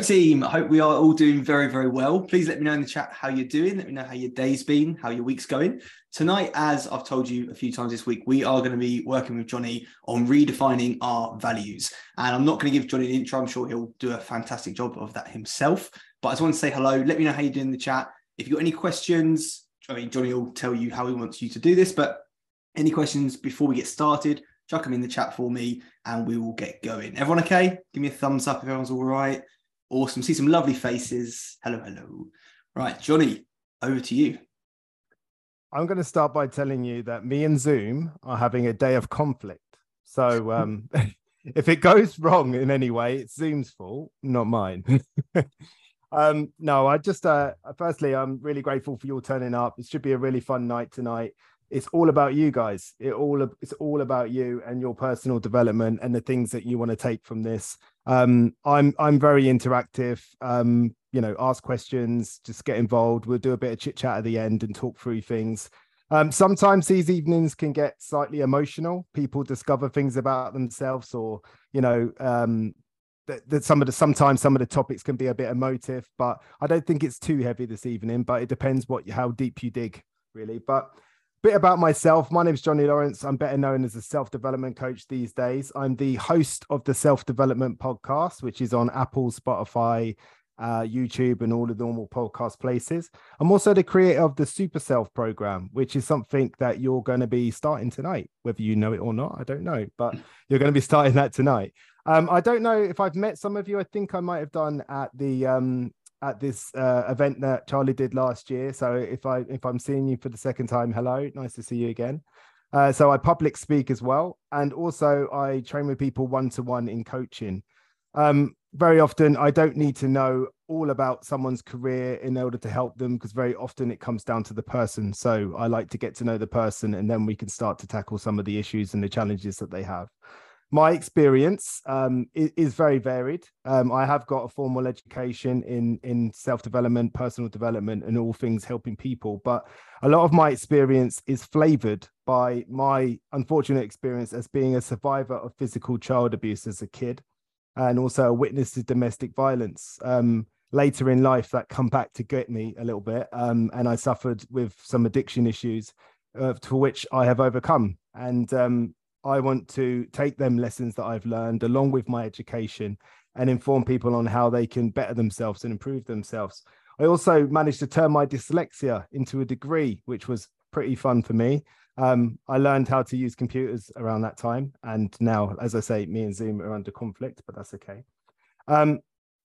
Team. I hope we are all doing very, very well. Please let me know in the chat how you're doing. Let me know how your day's been, how your week's going. Tonight, as I've told you a few times this week, we are going to be working with Johnny on redefining our values. And I'm not going to give Johnny an intro. I'm sure he'll do a fantastic job of that himself. But I just want to say hello. Let me know how you're doing in the chat. If you've got any questions, I mean, Johnny will tell you how he wants you to do this. But any questions before we get started, chuck them in the chat for me and we will get going. Everyone okay? Give me a thumbs up if everyone's all right. Awesome. See some lovely faces. Hello, hello. Right, Johnny, over to you. I'm going to start by telling you that me and Zoom are having a day of conflict. So um, if it goes wrong in any way, it's Zoom's fault, not mine. um, no, I just, uh, firstly, I'm really grateful for your turning up. It should be a really fun night tonight it's all about you guys it all it's all about you and your personal development and the things that you want to take from this um i'm i'm very interactive. Um you know ask questions just get involved. We'll do a bit of chit chat at the end and talk through things. Um sometimes these evenings can get slightly emotional. People discover things about themselves or you know um that, that some of the sometimes some of the topics can be a bit emotive but i don't think it's too heavy this evening but it depends what how deep you dig really. But bit about myself. My name is Johnny Lawrence. I'm better known as a self development coach these days. I'm the host of the Self Development Podcast, which is on Apple, Spotify, uh, YouTube, and all the normal podcast places. I'm also the creator of the Super Self program, which is something that you're going to be starting tonight. Whether you know it or not, I don't know, but you're going to be starting that tonight. Um, I don't know if I've met some of you. I think I might have done at the um, at this uh, event that Charlie did last year. So if I if I'm seeing you for the second time, hello, nice to see you again. Uh, so I public speak as well, and also I train with people one to one in coaching. Um, very often, I don't need to know all about someone's career in order to help them because very often it comes down to the person. So I like to get to know the person, and then we can start to tackle some of the issues and the challenges that they have my experience um, is, is, very varied. Um, I have got a formal education in in self development, personal development, and all things helping people. But a lot of my experience is flavored by my unfortunate experience as being a survivor of physical child abuse as a kid, and also a witness to domestic violence. Um, later in life, that come back to get me a little bit, um, and I suffered with some addiction issues, uh, to which I have overcome. And um, I want to take them lessons that I've learned along with my education and inform people on how they can better themselves and improve themselves. I also managed to turn my dyslexia into a degree, which was pretty fun for me. Um, I learned how to use computers around that time. And now, as I say, me and Zoom are under conflict, but that's okay. Um,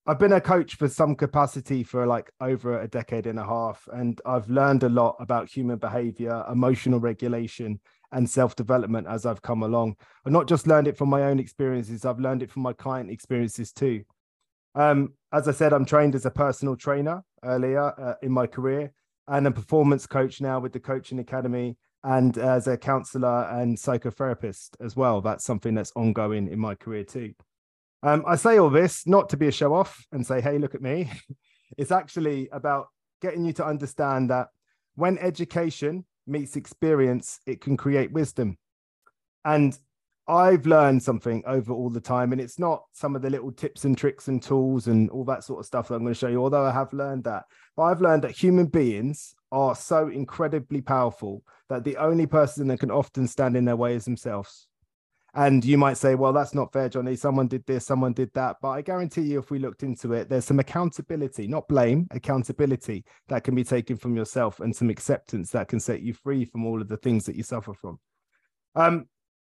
I've been a coach for some capacity for like over a decade and a half, and I've learned a lot about human behavior, emotional regulation, and self development as I've come along. I've not just learned it from my own experiences, I've learned it from my client experiences too. Um, as I said, I'm trained as a personal trainer earlier uh, in my career and a performance coach now with the Coaching Academy and as a counselor and psychotherapist as well. That's something that's ongoing in my career too. Um, I say all this not to be a show off and say, hey, look at me. it's actually about getting you to understand that when education meets experience, it can create wisdom. And I've learned something over all the time, and it's not some of the little tips and tricks and tools and all that sort of stuff that I'm going to show you, although I have learned that. But I've learned that human beings are so incredibly powerful that the only person that can often stand in their way is themselves. And you might say, well, that's not fair, Johnny. Someone did this, someone did that. But I guarantee you, if we looked into it, there's some accountability, not blame, accountability that can be taken from yourself and some acceptance that can set you free from all of the things that you suffer from. Um,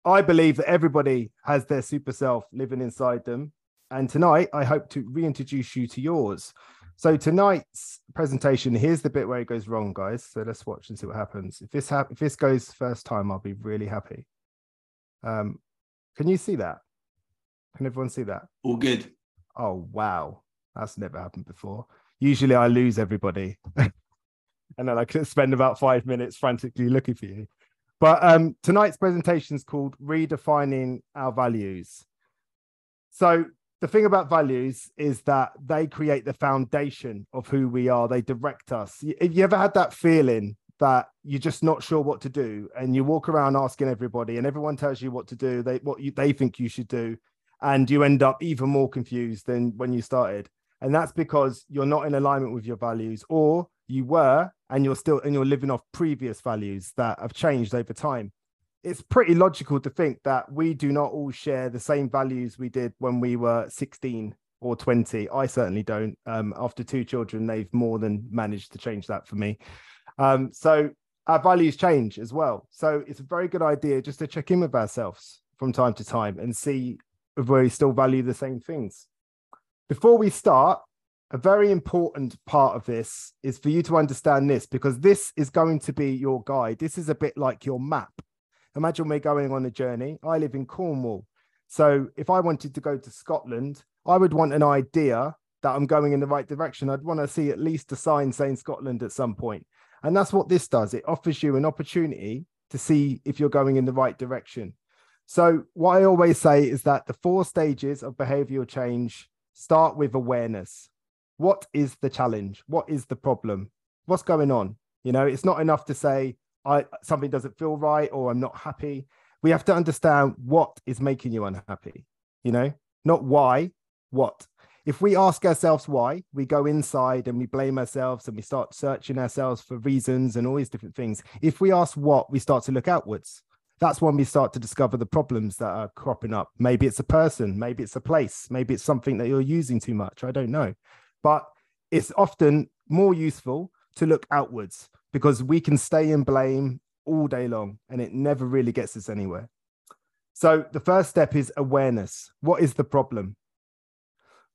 I believe that everybody has their super self living inside them. And tonight, I hope to reintroduce you to yours. So tonight's presentation, here's the bit where it goes wrong, guys. So let's watch and see what happens. If this ha- if this goes first time, I'll be really happy. Um, can you see that? Can everyone see that? All good. Oh wow, that's never happened before. Usually I lose everybody, and then I could spend about five minutes frantically looking for you. But um, tonight's presentation is called "Redefining Our Values." So the thing about values is that they create the foundation of who we are. They direct us. Have you ever had that feeling that you're just not sure what to do and you walk around asking everybody and everyone tells you what to do they what you, they think you should do and you end up even more confused than when you started And that's because you're not in alignment with your values, or you were, and you're still, and you're living off previous values that have changed over time. It's pretty logical to think that we do not all share the same values we did when we were 16 or 20. I certainly don't. Um, after two children, they've more than managed to change that for me. Um, so our values change as well. So it's a very good idea just to check in with ourselves from time to time and see if we still value the same things. Before we start, a very important part of this is for you to understand this because this is going to be your guide. This is a bit like your map. Imagine we're going on a journey. I live in Cornwall. So if I wanted to go to Scotland, I would want an idea that I'm going in the right direction. I'd want to see at least a sign saying Scotland at some point. And that's what this does. It offers you an opportunity to see if you're going in the right direction. So, what I always say is that the four stages of behavioral change start with awareness. What is the challenge? What is the problem? What's going on? You know, it's not enough to say I something doesn't feel right or I'm not happy. We have to understand what is making you unhappy. You know, not why, what if we ask ourselves why, we go inside and we blame ourselves and we start searching ourselves for reasons and all these different things. If we ask what, we start to look outwards. That's when we start to discover the problems that are cropping up. Maybe it's a person, maybe it's a place, maybe it's something that you're using too much. I don't know. But it's often more useful to look outwards because we can stay in blame all day long and it never really gets us anywhere. So the first step is awareness. What is the problem?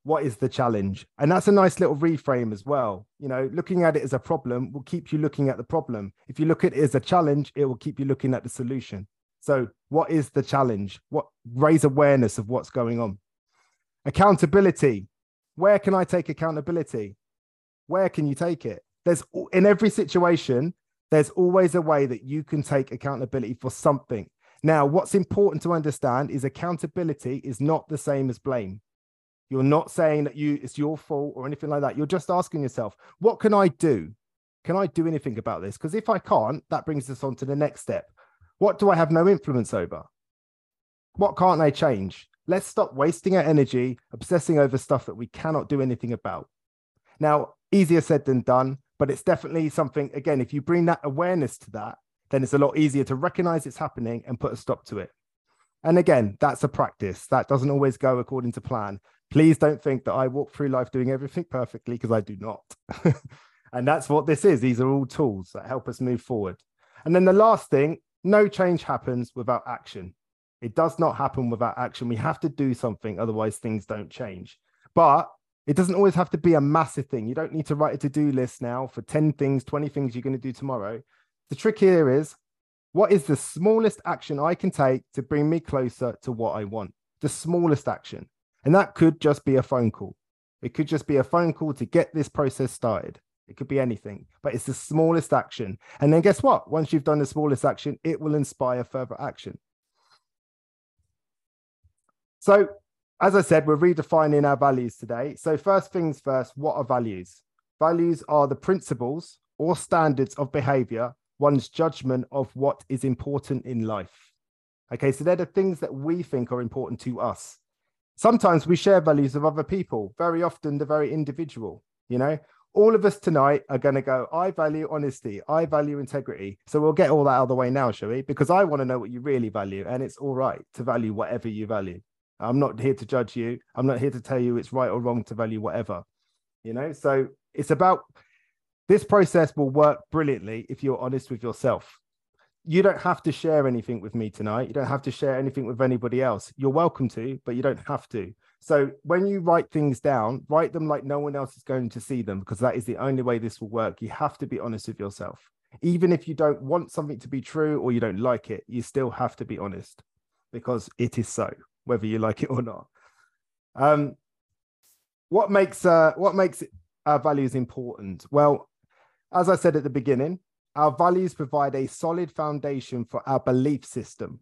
What is the challenge? And that's a nice little reframe as well. You know, looking at it as a problem will keep you looking at the problem. If you look at it as a challenge, it will keep you looking at the solution. So, what is the challenge? What raise awareness of what's going on? Accountability. Where can I take accountability? Where can you take it? There's in every situation, there's always a way that you can take accountability for something. Now, what's important to understand is accountability is not the same as blame. You're not saying that you it's your fault or anything like that. You're just asking yourself, what can I do? Can I do anything about this? Because if I can't, that brings us on to the next step. What do I have no influence over? What can't I change? Let's stop wasting our energy obsessing over stuff that we cannot do anything about. Now, easier said than done, but it's definitely something, again, if you bring that awareness to that, then it's a lot easier to recognize it's happening and put a stop to it. And again, that's a practice. That doesn't always go according to plan. Please don't think that I walk through life doing everything perfectly because I do not. and that's what this is. These are all tools that help us move forward. And then the last thing no change happens without action. It does not happen without action. We have to do something, otherwise, things don't change. But it doesn't always have to be a massive thing. You don't need to write a to do list now for 10 things, 20 things you're going to do tomorrow. The trick here is what is the smallest action I can take to bring me closer to what I want? The smallest action. And that could just be a phone call. It could just be a phone call to get this process started. It could be anything, but it's the smallest action. And then guess what? Once you've done the smallest action, it will inspire further action. So, as I said, we're redefining our values today. So, first things first, what are values? Values are the principles or standards of behavior, one's judgment of what is important in life. Okay, so they're the things that we think are important to us sometimes we share values of other people. Very often, they're very individual. You know, all of us tonight are going to go, I value honesty, I value integrity. So we'll get all that out of the way now, shall we? Because I want to know what you really value. And it's all right to value whatever you value. I'm not here to judge you. I'm not here to tell you it's right or wrong to value whatever. You know, so it's about this process will work brilliantly if you're honest with yourself you don't have to share anything with me tonight. You don't have to share anything with anybody else. You're welcome to, but you don't have to. So when you write things down, write them like no one else is going to see them because that is the only way this will work. You have to be honest with yourself. Even if you don't want something to be true or you don't like it, you still have to be honest because it is so, whether you like it or not. Um, what makes uh, what makes our values important? Well, as I said at the beginning, our values provide a solid foundation for our belief system.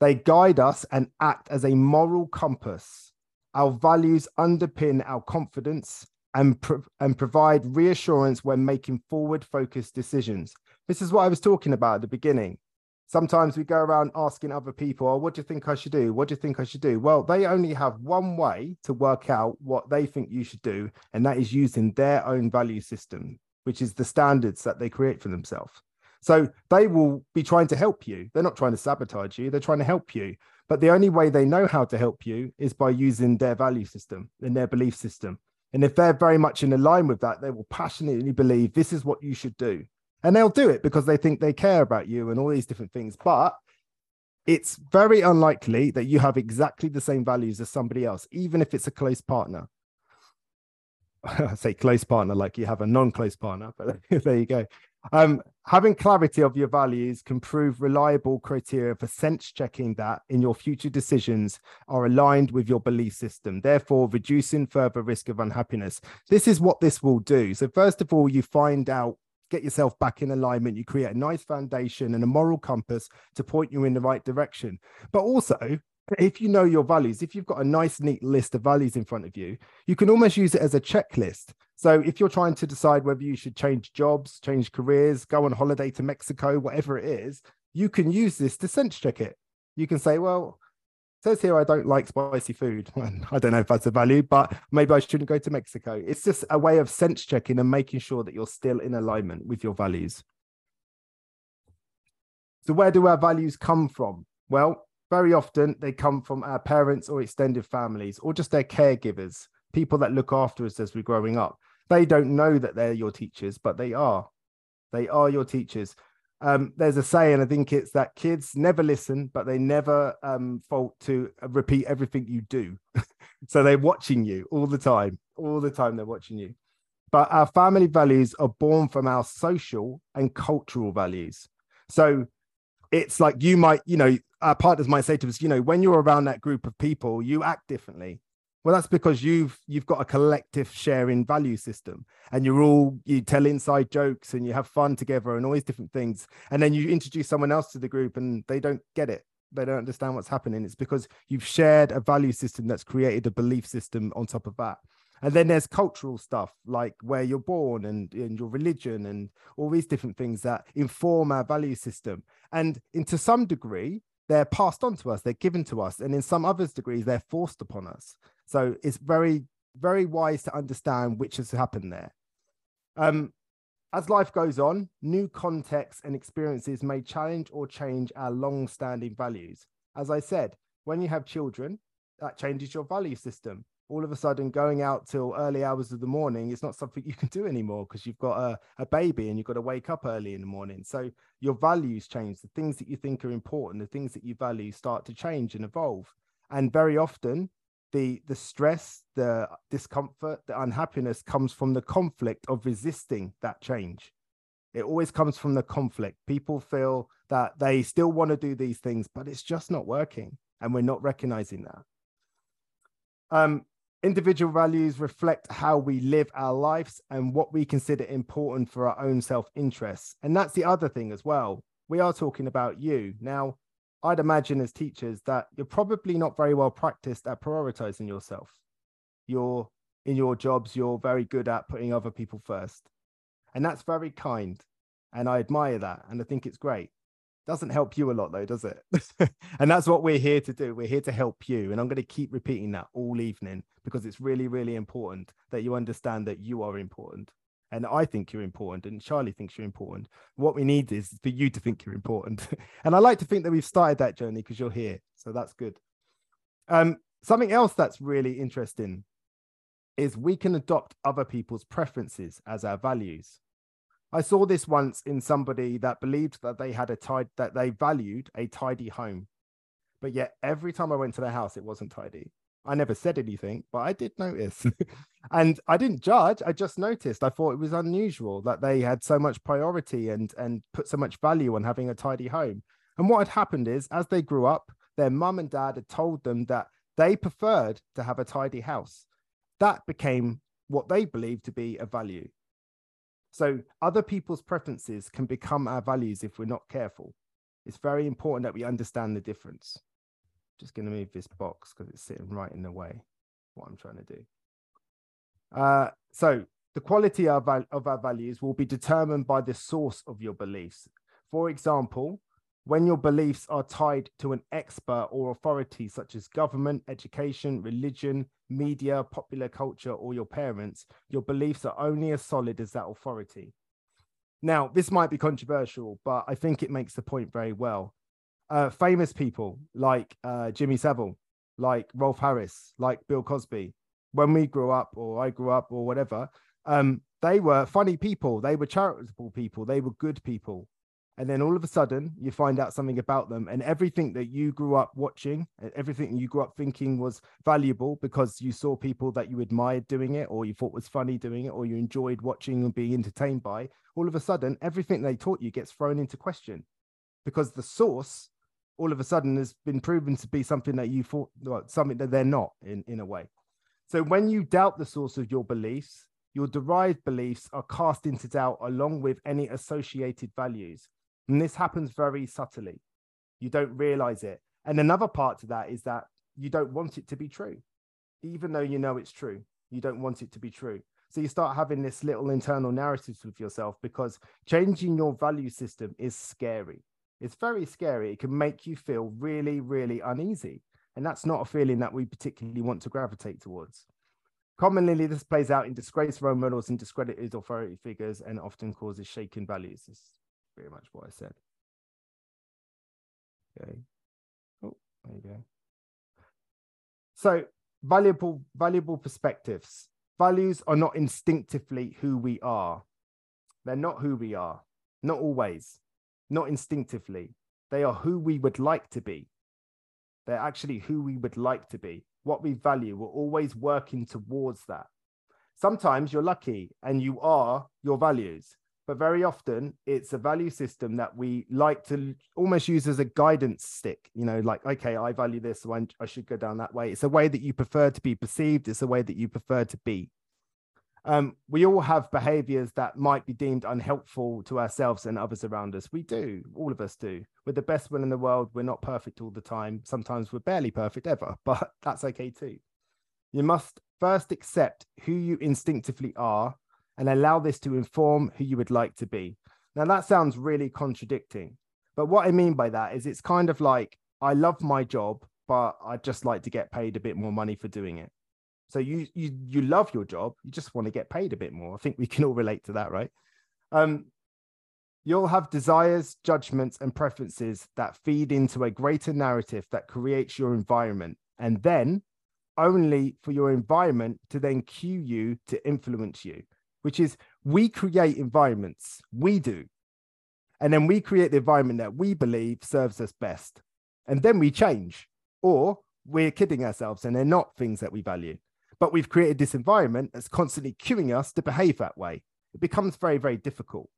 They guide us and act as a moral compass. Our values underpin our confidence and, pro- and provide reassurance when making forward focused decisions. This is what I was talking about at the beginning. Sometimes we go around asking other people, oh, what do you think I should do? What do you think I should do? Well, they only have one way to work out what they think you should do, and that is using their own value system, which is the standards that they create for themselves. So they will be trying to help you. They're not trying to sabotage you, they're trying to help you. But the only way they know how to help you is by using their value system and their belief system. And if they're very much in line with that, they will passionately believe this is what you should do. And they'll do it because they think they care about you and all these different things. But it's very unlikely that you have exactly the same values as somebody else, even if it's a close partner. I say close partner like you have a non close partner, but there you go. Um, having clarity of your values can prove reliable criteria for sense checking that in your future decisions are aligned with your belief system, therefore reducing further risk of unhappiness. This is what this will do. So, first of all, you find out, get yourself back in alignment, you create a nice foundation and a moral compass to point you in the right direction. But also, if you know your values, if you've got a nice, neat list of values in front of you, you can almost use it as a checklist. So if you're trying to decide whether you should change jobs, change careers, go on holiday to Mexico, whatever it is, you can use this to sense check it. You can say, well, says here I don't like spicy food. I don't know if that's a value, but maybe I shouldn't go to Mexico. It's just a way of sense checking and making sure that you're still in alignment with your values. So, where do our values come from? Well, very often they come from our parents or extended families or just their caregivers, people that look after us as we're growing up. They don't know that they're your teachers, but they are. They are your teachers. Um, there's a saying, I think it's that kids never listen, but they never um, fault to repeat everything you do. so they're watching you all the time, all the time they're watching you. But our family values are born from our social and cultural values. So it's like you might, you know, our partners might say to us, you know, when you're around that group of people, you act differently. Well, that's because you've you've got a collective sharing value system, and you're all you tell inside jokes and you have fun together and all these different things. And then you introduce someone else to the group, and they don't get it. They don't understand what's happening. It's because you've shared a value system that's created a belief system on top of that. And then there's cultural stuff like where you're born and, and your religion and all these different things that inform our value system. And in to some degree, they're passed on to us, they're given to us, and in some others degrees, they're forced upon us. So it's very, very wise to understand which has happened there. Um, as life goes on, new contexts and experiences may challenge or change our long standing values. As I said, when you have children, that changes your value system all of a sudden going out till early hours of the morning is not something you can do anymore because you've got a, a baby and you've got to wake up early in the morning. So your values change. The things that you think are important, the things that you value start to change and evolve. And very often the the stress, the discomfort, the unhappiness comes from the conflict of resisting that change. It always comes from the conflict. People feel that they still want to do these things, but it's just not working. And we're not recognizing that. Um, Individual values reflect how we live our lives and what we consider important for our own self interests. And that's the other thing as well. We are talking about you. Now, I'd imagine as teachers that you're probably not very well practiced at prioritizing yourself. You're in your jobs, you're very good at putting other people first. And that's very kind. And I admire that. And I think it's great. Doesn't help you a lot though, does it? and that's what we're here to do. We're here to help you. And I'm going to keep repeating that all evening because it's really, really important that you understand that you are important. And I think you're important, and Charlie thinks you're important. What we need is for you to think you're important. and I like to think that we've started that journey because you're here. So that's good. Um, something else that's really interesting is we can adopt other people's preferences as our values. I saw this once in somebody that believed that they had a tidy that they valued a tidy home, but yet every time I went to their house, it wasn't tidy. I never said anything, but I did notice, and I didn't judge. I just noticed. I thought it was unusual that they had so much priority and and put so much value on having a tidy home. And what had happened is, as they grew up, their mum and dad had told them that they preferred to have a tidy house. That became what they believed to be a value. So other people's preferences can become our values if we're not careful. It's very important that we understand the difference. Just going to move this box because it's sitting right in the way. What I'm trying to do. Uh, so the quality of our, of our values will be determined by the source of your beliefs. For example, when your beliefs are tied to an expert or authority such as government, education, religion, media, popular culture, or your parents, your beliefs are only as solid as that authority. Now, this might be controversial, but I think it makes the point very well. Uh, famous people like uh, Jimmy Savile, like Rolf Harris, like Bill Cosby, when we grew up, or I grew up, or whatever, um, they were funny people. They were charitable people. They were good people and then all of a sudden you find out something about them and everything that you grew up watching everything you grew up thinking was valuable because you saw people that you admired doing it or you thought was funny doing it or you enjoyed watching and being entertained by all of a sudden everything they taught you gets thrown into question. Because the source all of a sudden has been proven to be something that you thought well, something that they're not in in a way. So when you doubt the source of your beliefs your derived beliefs are cast into doubt along with any associated values and this happens very subtly. You don't realize it. And another part to that is that you don't want it to be true. Even though you know it's true, you don't want it to be true. So you start having this little internal narratives with yourself because changing your value system is scary. It's very scary. It can make you feel really, really uneasy. And that's not a feeling that we particularly want to gravitate towards. Commonly, this plays out in disgraced role models and discredited authority figures and often causes shaken values. This pretty much what I said. Okay. Oh, there you go. So valuable, valuable perspectives. Values are not instinctively who we are. They're not who we are. Not always. Not instinctively. They are who we would like to be. They're actually who we would like to be. What we value. We're always working towards that. Sometimes you're lucky and you are your values but very often it's a value system that we like to almost use as a guidance stick you know like okay i value this so i should go down that way. It's a way that you prefer to be perceived it's a way that you prefer to be. Um, we all have behaviors that might be deemed unhelpful to ourselves and others around us. We do all of us do. We're the best one in the world we're not perfect all the time. Sometimes we're barely perfect ever but that's okay too. You must first accept who you instinctively are and allow this to inform who you would like to be. Now, that sounds really contradicting. But what I mean by that is it's kind of like I love my job, but I'd just like to get paid a bit more money for doing it. So you you you love your job, you just want to get paid a bit more. I think we can all relate to that, right? Um, you'll have desires, judgments, and preferences that feed into a greater narrative that creates your environment, and then only for your environment to then cue you to influence you which is we create environments, we do. And then we create the environment that we believe serves us best. And then we change, or we're kidding ourselves and they're not things that we value. But we've created this environment that's constantly cueing us to behave that way. It becomes very, very difficult.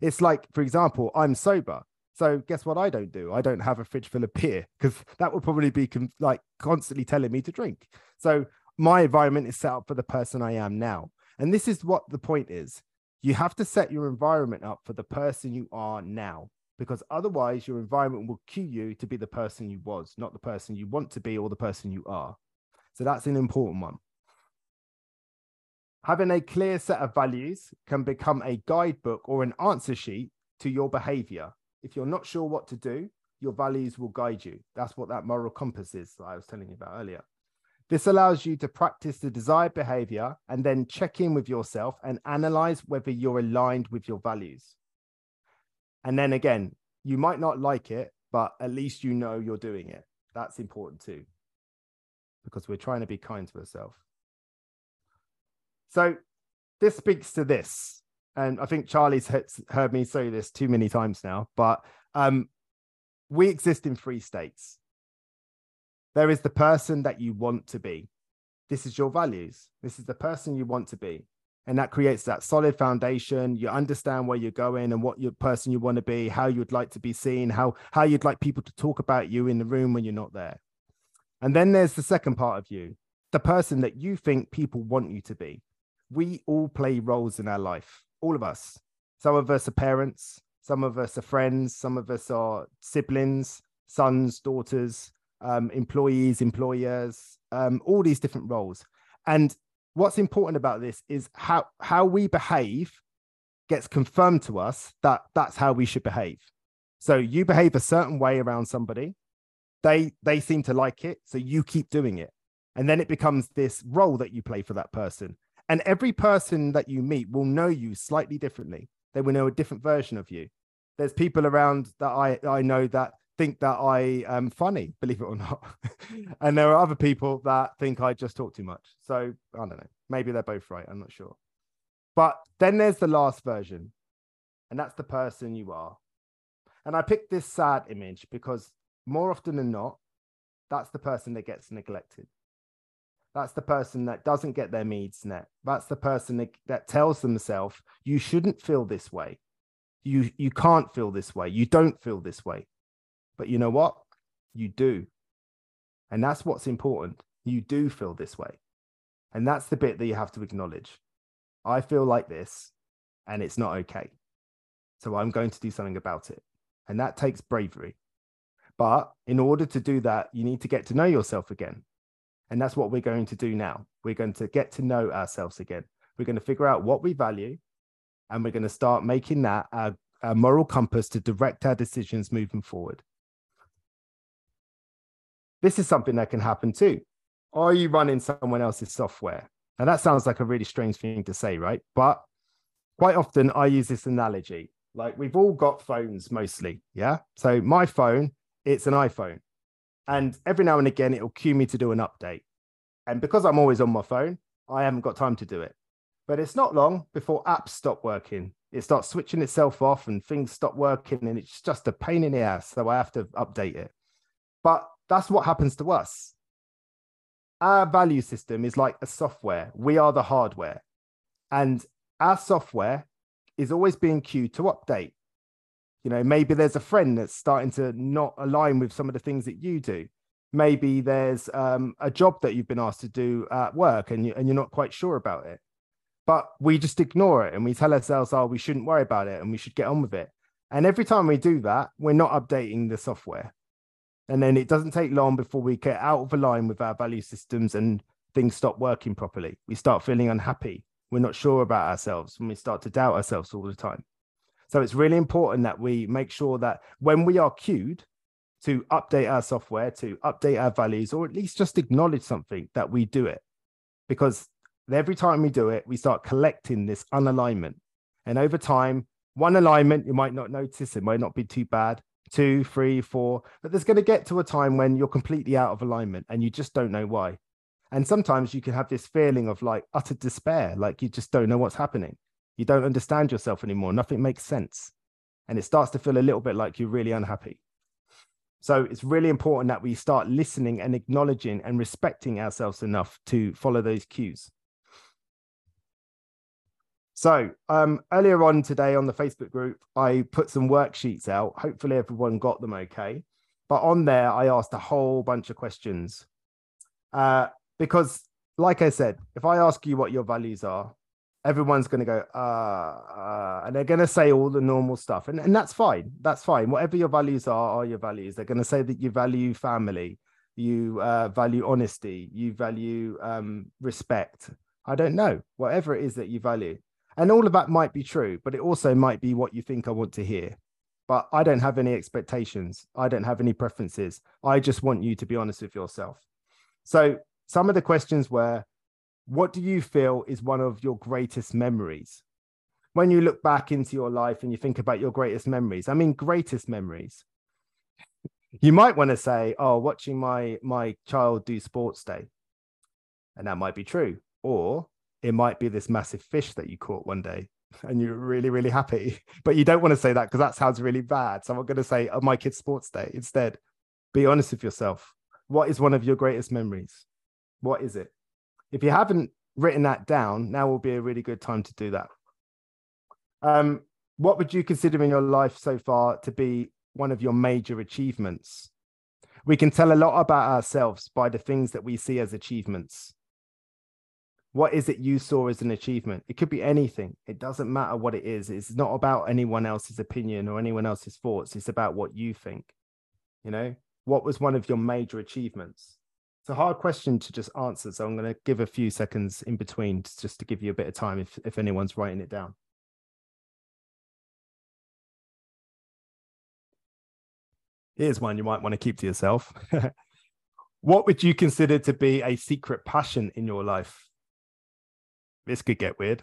It's like, for example, I'm sober. So guess what I don't do? I don't have a fridge full of beer because that would probably be com- like constantly telling me to drink. So my environment is set up for the person I am now. And this is what the point is. You have to set your environment up for the person you are now, because otherwise your environment will cue you to be the person you was, not the person you want to be or the person you are. So that's an important one. Having a clear set of values can become a guidebook or an answer sheet to your behavior. If you're not sure what to do, your values will guide you. That's what that moral compass is that I was telling you about earlier. This allows you to practice the desired behavior and then check in with yourself and analyze whether you're aligned with your values. And then again, you might not like it, but at least you know you're doing it. That's important too, because we're trying to be kind to ourselves. So this speaks to this. And I think Charlie's heard me say this too many times now, but um, we exist in three states there is the person that you want to be. This is your values. This is the person you want to be. And that creates that solid foundation. You understand where you're going and what your person you want to be, how you'd like to be seen, how, how you'd like people to talk about you in the room when you're not there. And then there's the second part of you, the person that you think people want you to be. We all play roles in our life, all of us. Some of us are parents, some of us are friends, some of us are siblings, sons, daughters, um, employees, employers, um, all these different roles. And what's important about this is how how we behave gets confirmed to us that that's how we should behave. So you behave a certain way around somebody, they they seem to like it, so you keep doing it. And then it becomes this role that you play for that person. And every person that you meet will know you slightly differently. They will know a different version of you. There's people around that I, I know that think that I am funny, believe it or not. Hmm. and there are other people that think I just talk too much. So I don't know. Maybe they're both right. I'm not sure. But then there's the last version, and that's the person you are. And I picked this sad image because more often than not, that's the person that gets neglected. That's the person that doesn't get their needs met. That's the person that, that tells themselves, you shouldn't feel this way. You, you can't feel this way. You don't feel this way. But you know what? You do. And that's what's important. You do feel this way. And that's the bit that you have to acknowledge. I feel like this and it's not okay. So I'm going to do something about it. And that takes bravery. But in order to do that, you need to get to know yourself again. And that's what we're going to do now. We're going to get to know ourselves again. We're going to figure out what we value and we're going to start making that our, our moral compass to direct our decisions moving forward. This is something that can happen too. Are you running someone else's software? And that sounds like a really strange thing to say, right? But quite often I use this analogy. Like we've all got phones mostly. Yeah. So my phone, it's an iPhone. And every now and again, it'll cue me to do an update. And because I'm always on my phone, I haven't got time to do it. But it's not long before apps stop working. It starts switching itself off and things stop working. And it's just a pain in the ass. So I have to update it. But that's what happens to us. Our value system is like a software, we are the hardware. And our software is always being cued to update. You know maybe there's a friend that's starting to not align with some of the things that you do. Maybe there's um, a job that you've been asked to do at work and, you, and you're not quite sure about it. But we just ignore it and we tell ourselves oh we shouldn't worry about it and we should get on with it. And every time we do that we're not updating the software and then it doesn't take long before we get out of line with our value systems and things stop working properly we start feeling unhappy we're not sure about ourselves and we start to doubt ourselves all the time so it's really important that we make sure that when we are cued to update our software, to update our values, or at least just acknowledge something, that we do it. Because every time we do it, we start collecting this unalignment. And over time, one alignment, you might not notice, it might not be too bad. Two, three, four, but there's going to get to a time when you're completely out of alignment and you just don't know why. And sometimes you can have this feeling of like utter despair, like you just don't know what's happening. You don't understand yourself anymore. Nothing makes sense. And it starts to feel a little bit like you're really unhappy. So it's really important that we start listening and acknowledging and respecting ourselves enough to follow those cues. So um, earlier on today on the Facebook group, I put some worksheets out. Hopefully everyone got them okay. But on there, I asked a whole bunch of questions. Uh, because, like I said, if I ask you what your values are, everyone's going to go, uh, uh, and they're going to say all the normal stuff. And, and that's fine. That's fine. Whatever your values are, are your values. They're going to say that you value family, you uh, value honesty, you value um, respect. I don't know, whatever it is that you value. And all of that might be true, but it also might be what you think I want to hear. But I don't have any expectations. I don't have any preferences. I just want you to be honest with yourself. So some of the questions were what do you feel is one of your greatest memories? When you look back into your life and you think about your greatest memories, I mean, greatest memories. You might want to say, oh, watching my my child do sports day. And that might be true. Or it might be this massive fish that you caught one day and you're really, really happy. But you don't want to say that because that sounds really bad. So I'm going to say, oh, my kid's sports day instead. Be honest with yourself. What is one of your greatest memories? What is it? If you haven't written that down, now will be a really good time to do that. Um, what would you consider in your life so far to be one of your major achievements? We can tell a lot about ourselves by the things that we see as achievements. What is it you saw as an achievement? It could be anything. It doesn't matter what it is. It's not about anyone else's opinion or anyone else's thoughts. It's about what you think. You know, what was one of your major achievements? It's a hard question to just answer, so I'm going to give a few seconds in between just to give you a bit of time if, if anyone's writing it down. Here's one you might want to keep to yourself. what would you consider to be a secret passion in your life? This could get weird.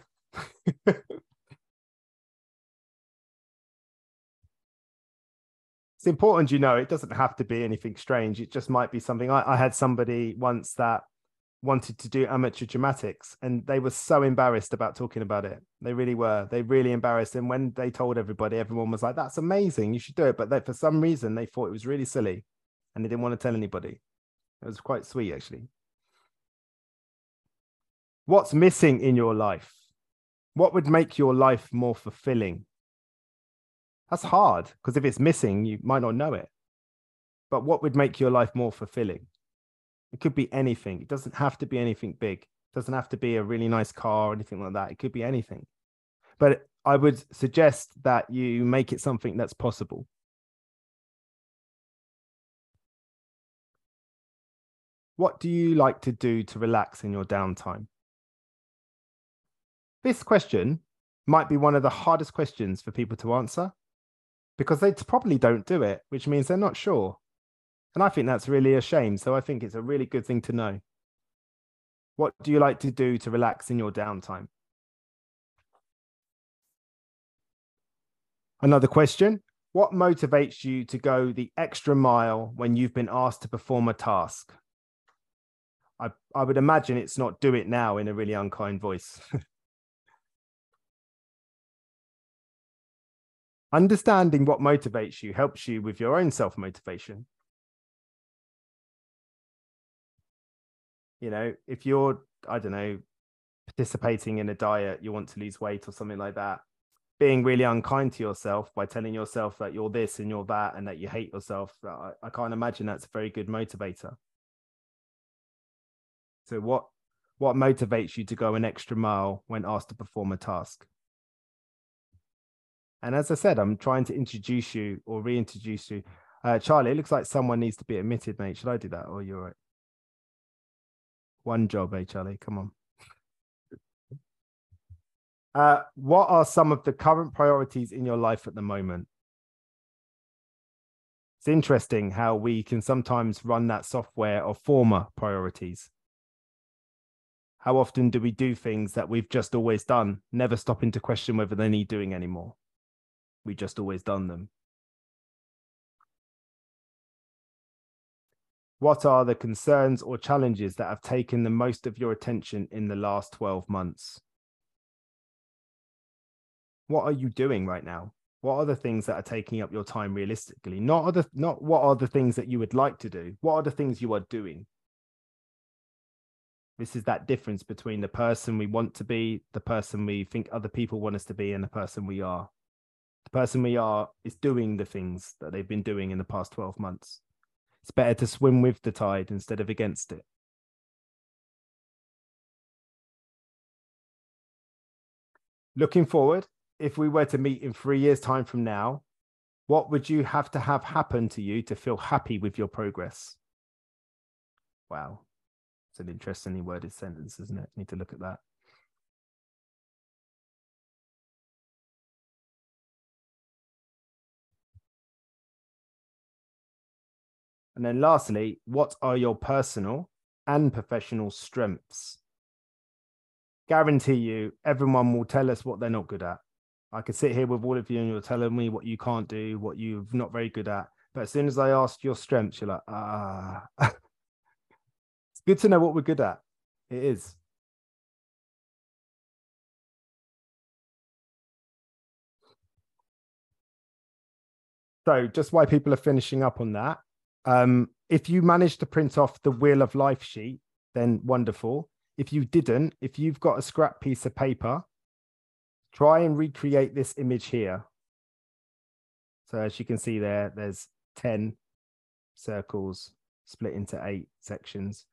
it's important you know it doesn't have to be anything strange. It just might be something. I, I, had somebody once that wanted to do amateur dramatics and they were so embarrassed about talking about it. They really were. They really embarrassed. And when they told everybody everyone was like that's amazing. You should do it. But they, for some reason they thought it was really silly and they didn't want to tell anybody. It was quite sweet actually what's missing in your life what would make your life more fulfilling that's hard because if it's missing, you might not know it. But what would make your life more fulfilling? It could be anything. It doesn't have to be anything big. It doesn't have to be a really nice car or anything like that. It could be anything. But I would suggest that you make it something that's possible. What do you like to do to relax in your downtime? This question might be one of the hardest questions for people to answer because they probably don't do it, which means they're not sure. And I think that's really a shame. So I think it's a really good thing to know. What do you like to do to relax in your downtime? Another question What motivates you to go the extra mile when you've been asked to perform a task? I, I would imagine it's not do it now in a really unkind voice. Understanding what motivates you helps you with your own self motivation. You know, if you're, I don't know, participating in a diet, you want to lose weight or something like that, being really unkind to yourself by telling yourself that you're this and you're that and that you hate yourself, I, I can't imagine that's a very good motivator. So, what what motivates you to go an extra mile when asked to perform a task? And as I said, I'm trying to introduce you or reintroduce you. Uh, Charlie, it looks like someone needs to be admitted, mate. Should I do that? Or you're right? One job, eh, Charlie? Come on. Uh, what are some of the current priorities in your life at the moment? It's interesting how we can sometimes run that software of former priorities. How often do we do things that we've just always done, never stopping to question whether they need doing anymore? We just always done them. What are the concerns or challenges that have taken the most of your attention in the last 12 months? What are you doing right now? What are the things that are taking up your time realistically? Not the, not what are the things that you would like to do? What are the things you are doing? This is that difference between the person we want to be, the person we think other people want us to be, and the person we are the person we are is doing the things that they've been doing in the past 12 months. It's better to swim with the tide instead of against it. Looking forward, if we were to meet in three years' time from now, what would you have to have happen to you to feel happy with your progress? Wow. It's an interestingly worded sentence, isn't it? Need to look at that. And then lastly, what are your personal and professional strengths? Guarantee you, everyone will tell us what they're not good at. I could sit here with all of you and you're telling me what you can't do, what you're not very good at. But as soon as I ask your strengths, you're like, ah. it's good to know what we're good at. It is. So, just why people are finishing up on that, um, if you manage to print off the Wheel of Life sheet, then wonderful. If you didn't, if you've got a scrap piece of paper, try and recreate this image here. So as you can see there, there's 10 circles split into eight sections.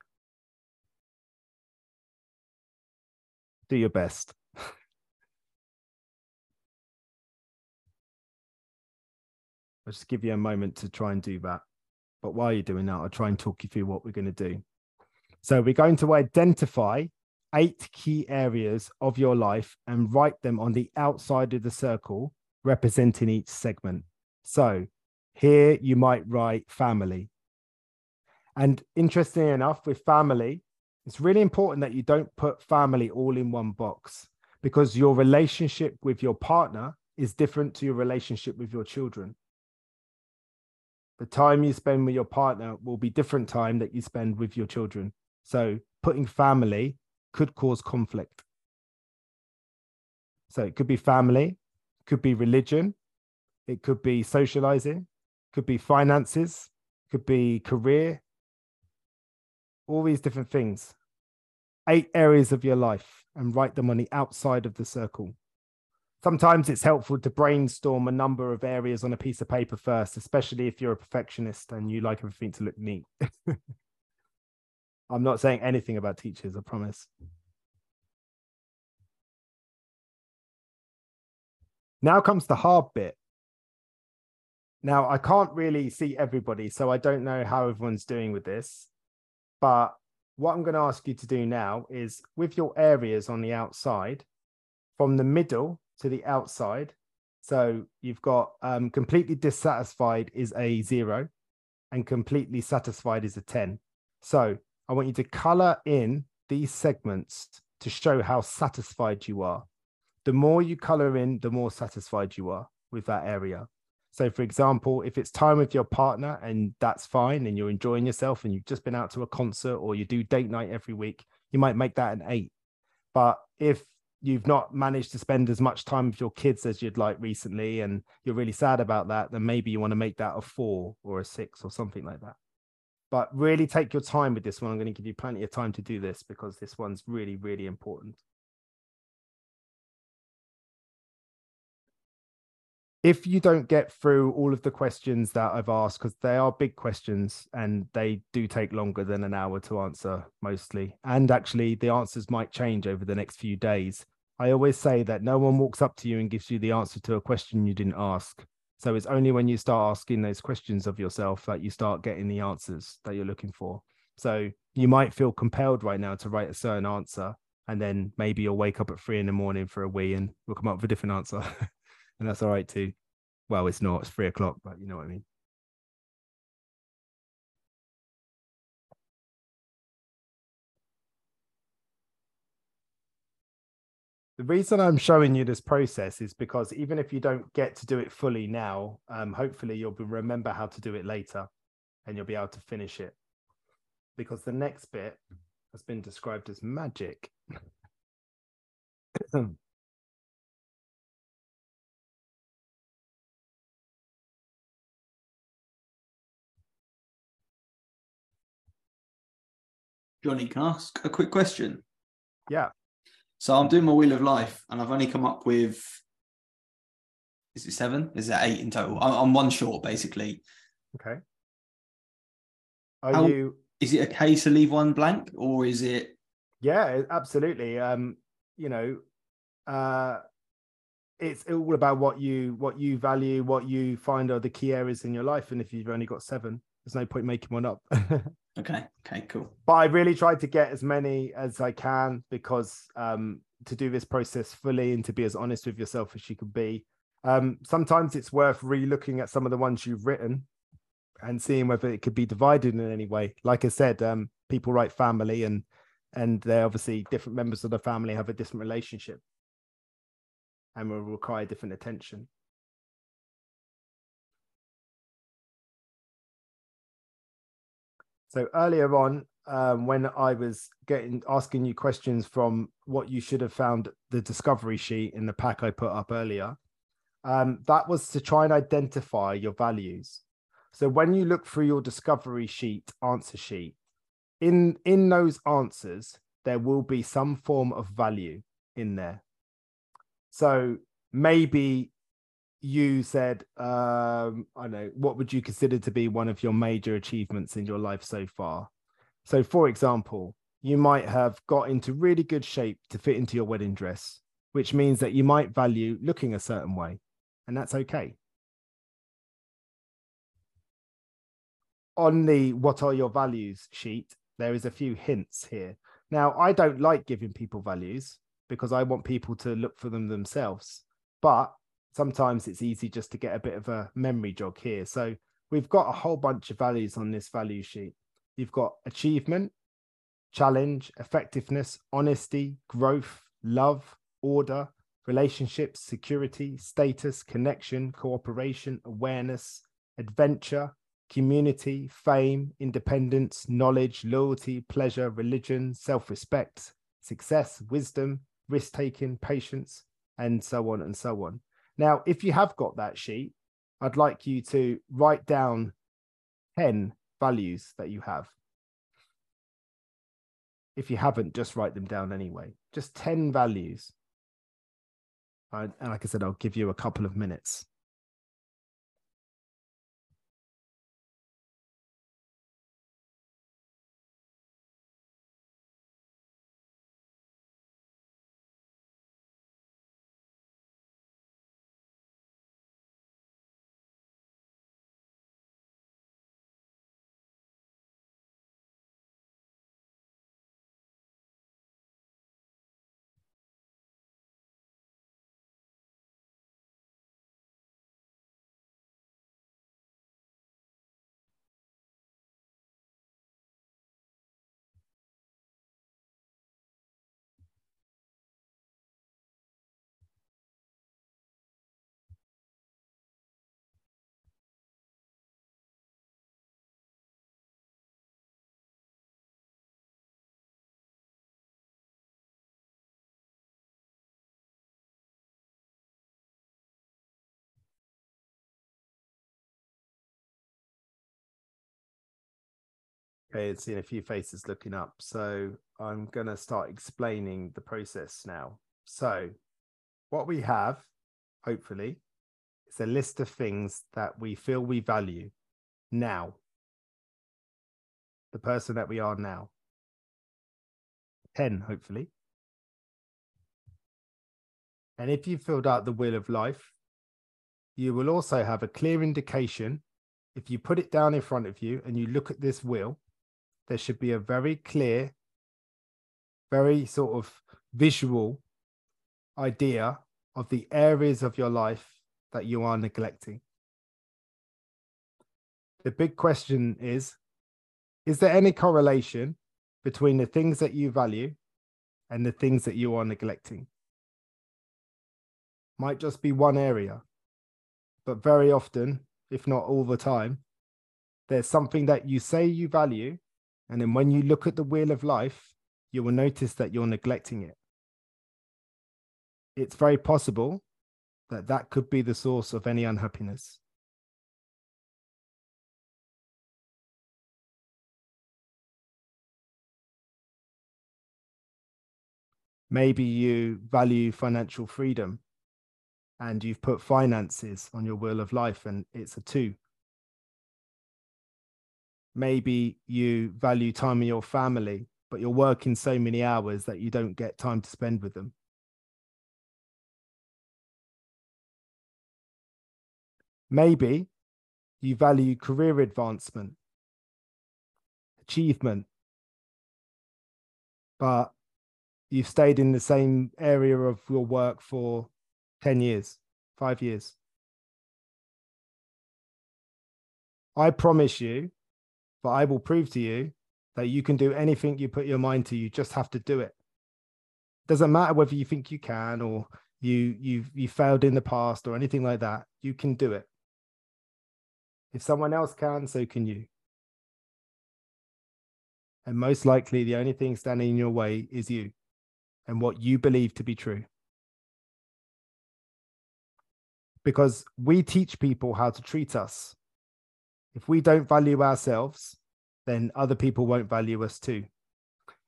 Do your best. I'll just give you a moment to try and do that. But while you're doing that, I'll try and talk you through what we're going to do. So we're going to identify eight key areas of your life and write them on the outside of the circle representing each segment. So Here you might write family. And interestingly enough, with family, it's really important that you don't put family all in one box because your relationship with your partner is different to your relationship with your children. The time you spend with your partner will be different time that you spend with your children. So putting family could cause conflict. So it could be family, could be religion, it could be socializing, could be finances, could be career, all these different things. Eight areas of your life and write them on the outside of the circle. Sometimes it's helpful to brainstorm a number of areas on a piece of paper first, especially if you're a perfectionist and you like everything to look neat. I'm not saying anything about teachers, I promise. Now comes the hard bit. Now, I can't really see everybody, so I don't know how everyone's doing with this. But what I'm going to ask you to do now is with your areas on the outside, from the middle to the outside. So you've got um, completely dissatisfied is a zero and completely satisfied is a 10. So I want you to color in these segments to show how satisfied you are the more you color in, the more satisfied you are with that area. So, for example, if it's time with your partner and that's fine and you're enjoying yourself and you've just been out to a concert or you do date night every week, you might make that an eight. But if you've not managed to spend as much time with your kids as you'd like recently and you're really sad about that, then maybe you want to make that a four or a six or something like that. But really take your time with this one. I'm going to give you plenty of time to do this because this one's really, really important. If you don't get through all of the questions that I've asked, because they are big questions and they do take longer than an hour to answer mostly, and actually the answers might change over the next few days. I always say that no one walks up to you and gives you the answer to a question you didn't ask. So it's only when you start asking those questions of yourself that you start getting the answers that you're looking for. So you might feel compelled right now to write a certain answer, and then maybe you'll wake up at three in the morning for a wee and we'll come up with a different answer. and that's all right too. Well, it's not, it's three o'clock, but you know what I mean. The reason I'm showing you this process is because even if you don't get to do it fully now, um, hopefully you'll remember how to do it later and you'll be able to finish it. Because the next bit has been described as magic. Johnny, can I ask a quick question? Yeah. So I'm doing my wheel of life, and I've only come up with is it seven? Is it eight in total? I'm, one short, basically. Okay. Are How- you? Is it okay to leave one blank, or is it? Yeah, absolutely. Um, you know, uh, it's all about what you what you value, what you find are the key areas in your life, and if you've only got seven, there's no point making one up. Okay. Okay. Cool. but I really tried to get as many as I can because um, to do this process fully and to be as honest with yourself as you could be. Um, sometimes it's worth re-looking at some of the ones you've written and seeing whether it could be divided in any way. Like I said, um, people write family and and they're obviously different members of the family have a different relationship and will require different attention. So earlier on, um, when I was getting asking you questions from what you should have found the discovery sheet in the pack I put up earlier, um, that was to try and identify your values. So when you look through your discovery sheet answer sheet, in in those answers there will be some form of value in there. So maybe you said, um, I know, what would you consider to be one of your major achievements in your life so far? So, for example, you might have got into really good shape to fit into your wedding dress, which means that you might value looking a certain way, and that's okay. On the what are your values sheet, there is a few hints here. Now, I don't like giving people values because I want people to look for them themselves. But sometimes it's easy just to get a bit of a memory jog here. So we've got a whole bunch of values on this value sheet. You've got achievement, challenge, effectiveness, honesty, growth, love, order, relationships, security, status, connection, cooperation, awareness, adventure, community, fame, independence, knowledge, loyalty, pleasure, religion, self respect, success, wisdom, risk taking, patience, and so on and so on. Now, if you have got that sheet, I'd like you to write down 10 values that you have. If you haven't, just write them down anyway. Just 10 values. And like I said, I'll give you a couple of minutes. Okay, it's seen a few faces looking up. So I'm going to start explaining the process now. So, what we have, hopefully, is a list of things that we feel we value now. The person that we are now. 10, hopefully. And if you filled out the wheel of life, you will also have a clear indication. If you put it down in front of you and you look at this wheel, there should be a very clear, very sort of visual idea of the areas of your life that you are neglecting. The big question is Is there any correlation between the things that you value and the things that you are neglecting? Might just be one area, but very often, if not all the time, there's something that you say you value and then when you look at the wheel of life, you will notice that you're neglecting it. It's very possible that that could be the source of any unhappiness. Maybe you value financial freedom and you've put finances on your wheel of life and it's a two maybe you value time in your family, but you're working so many hours that you don't get time to spend with them. Maybe you value career advancement, achievement, but you've stayed in the same area of your work for 10 years, five years. I promise you, but I will prove to you that you can do anything you put your mind to. You just have to do it. Doesn't matter whether you think you can or you you've you failed in the past or anything like that. You can do it. If someone else can, so can you. And most likely, the only thing standing in your way is you and what you believe to be true. Because we teach people how to treat us if we don't value ourselves, then other people won't value us too.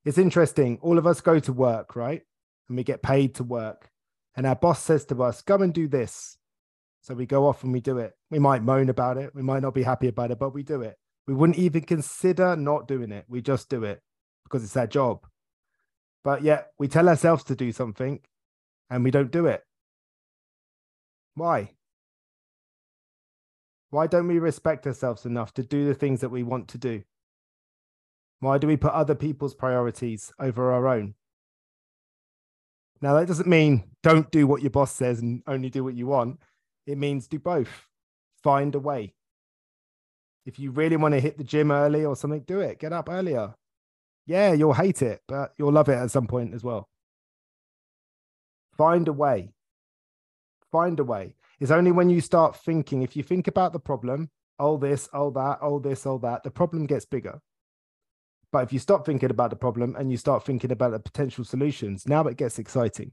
It's interesting. All of us go to work, right? And we get paid to work. And our boss says to us, go and do this. So we go off and we do it. We might moan about it. We might not be happy about it, but we do it. We wouldn't even consider not doing it. We just do it because it's our job. But yet we tell ourselves to do something and we don't do it. Why? Why don't we respect ourselves enough to do the things that we want to do? Why do we put other people's priorities over our own? Now, that doesn't mean don't do what your boss says and only do what you want. It means do both. Find a way. If you really want to hit the gym early or something, do it. Get up earlier. Yeah, you'll hate it, but you'll love it at some point as well. Find a way. Find a way. It's only when you start thinking, if you think about the problem, oh, this, oh, that, oh, this, oh, that, the problem gets bigger. But if you stop thinking about the problem and you start thinking about the potential solutions, now it gets exciting.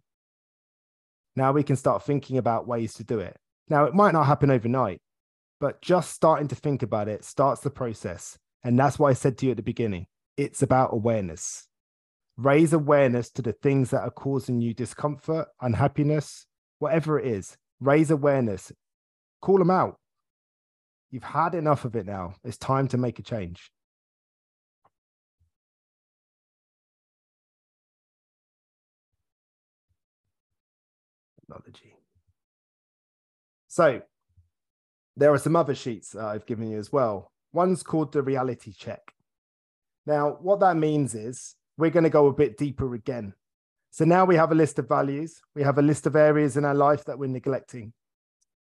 Now we can start thinking about ways to do it. Now, it might not happen overnight, but just starting to think about it starts the process. And that's why I said to you at the beginning it's about awareness. Raise awareness to the things that are causing you discomfort, unhappiness, whatever it is. Raise awareness. Call them out. You've had enough of it now. It's time to make a change. Technology. So there are some other sheets that I've given you as well. One's called the reality check. Now, what that means is we're going to go a bit deeper again. So now we have a list of values, we have a list of areas in our life that we're neglecting.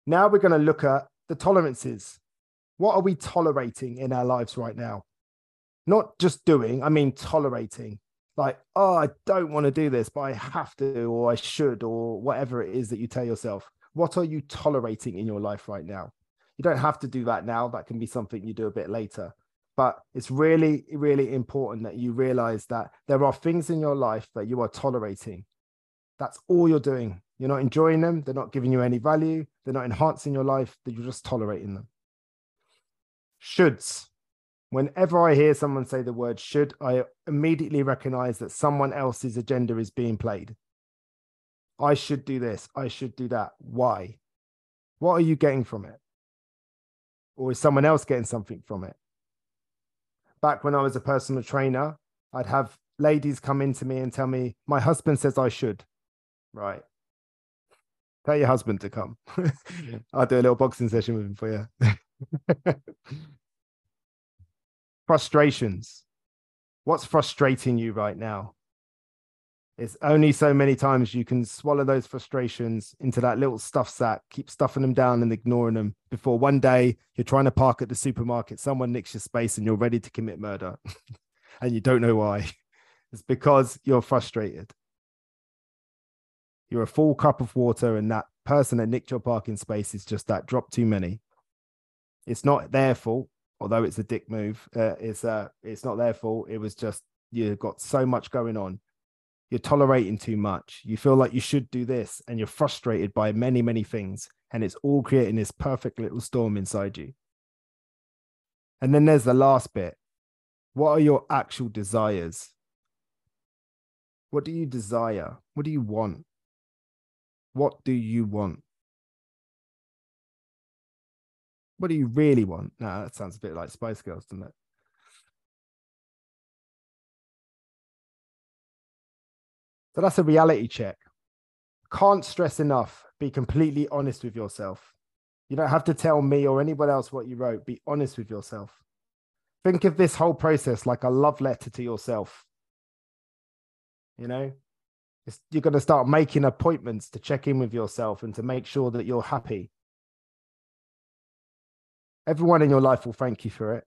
Now we're going to look at the tolerances. What are we tolerating in our lives right now? Not just doing, I mean tolerating. Like, oh, I don't want to do this, but I have to, or I should, or whatever it is that you tell yourself. What are you tolerating in your life right now? You don't have to do that now. That can be something you do a bit later. But it's really, really important that you realize that there are things in your life that you are tolerating. That's all you're doing. You're not enjoying them. They're not giving you any value. They're not enhancing your life. That you're just tolerating them. Shoulds. Whenever I hear someone say the word should, I immediately recognize that someone else's agenda is being played. I should do this. I should do that. Why? What are you getting from it? Or is someone else getting something from it? Back when I was a personal trainer, I'd have ladies come into me and tell me, My husband says I should. Right. Tell your husband to come. I'll do a little boxing session with him for you. Frustrations. What's frustrating you right now? It's only so many times you can swallow those frustrations into that little stuff sack, keep stuffing them down and ignoring them before one day you're trying to park at the supermarket, someone nicks your space and you're ready to commit murder and you don't know why. It's because you're frustrated. You're a full cup of water, and that person that nicked your parking space is just that drop too many. It's not their fault, although it's a dick move. Uh, it's uh, it's not their fault. It was just you've got so much going on you're tolerating too much. You feel like you should do this, and you're frustrated by many, many things. And it's all creating this perfect little storm inside you. And then there's the last bit. What are your actual desires? What do you desire? What do you want? What do you want? What do you really want? Now that sounds a bit like Spice Girls, doesn't it? So that's a reality check. Can't stress enough. Be completely honest with yourself. You don't have to tell me or anyone else what you wrote. Be honest with yourself. Think of this whole process like a love letter to yourself. You know, it's, you're going to start making appointments to check in with yourself and to make sure that you're happy. Everyone in your life will thank you for it.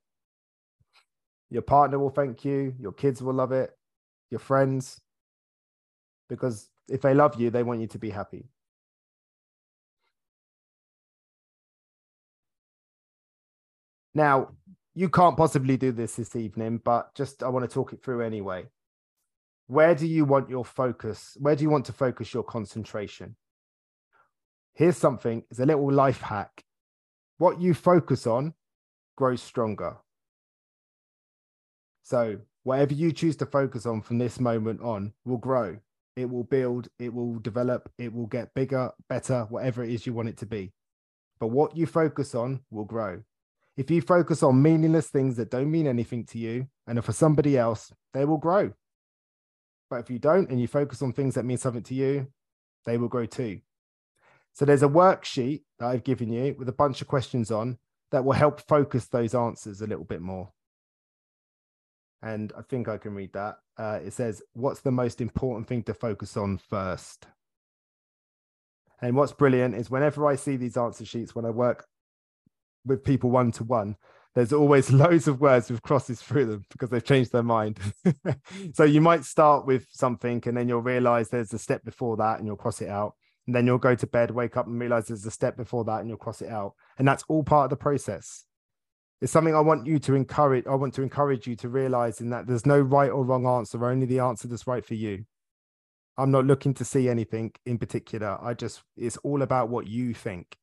Your partner will thank you. Your kids will love it. Your friends, because if they love you, they want you to be happy. Now, you can't possibly do this this evening, but just I want to talk it through anyway. Where do you want your focus? Where do you want to focus your concentration? Here's something, it's a little life hack. What you focus on grows stronger. So, whatever you choose to focus on from this moment on will grow it will build, it will develop, it will get bigger, better, whatever it is you want it to be. But what you focus on will grow. If you focus on meaningless things that don't mean anything to you and for somebody else, they will grow. But if you don't and you focus on things that mean something to you, they will grow too. So there's a worksheet that I've given you with a bunch of questions on that will help focus those answers a little bit more and I think I can read that. Uh, it says, What's the most important thing to focus on first? And what's brilliant is whenever I see these answer sheets, when I work with people one to one, there's always loads of words with crosses through them because they've changed their mind. so you might start with something and then you'll realize there's a step before that and you'll cross it out. And then you'll go to bed, wake up and realize there's a step before that and you'll cross it out. And that's all part of the process. It's something I want you to encourage. I want to encourage you to realize in that there's no right or wrong answer, only the answer that's right for you. I'm not looking to see anything in particular. I just, it's all about what you think.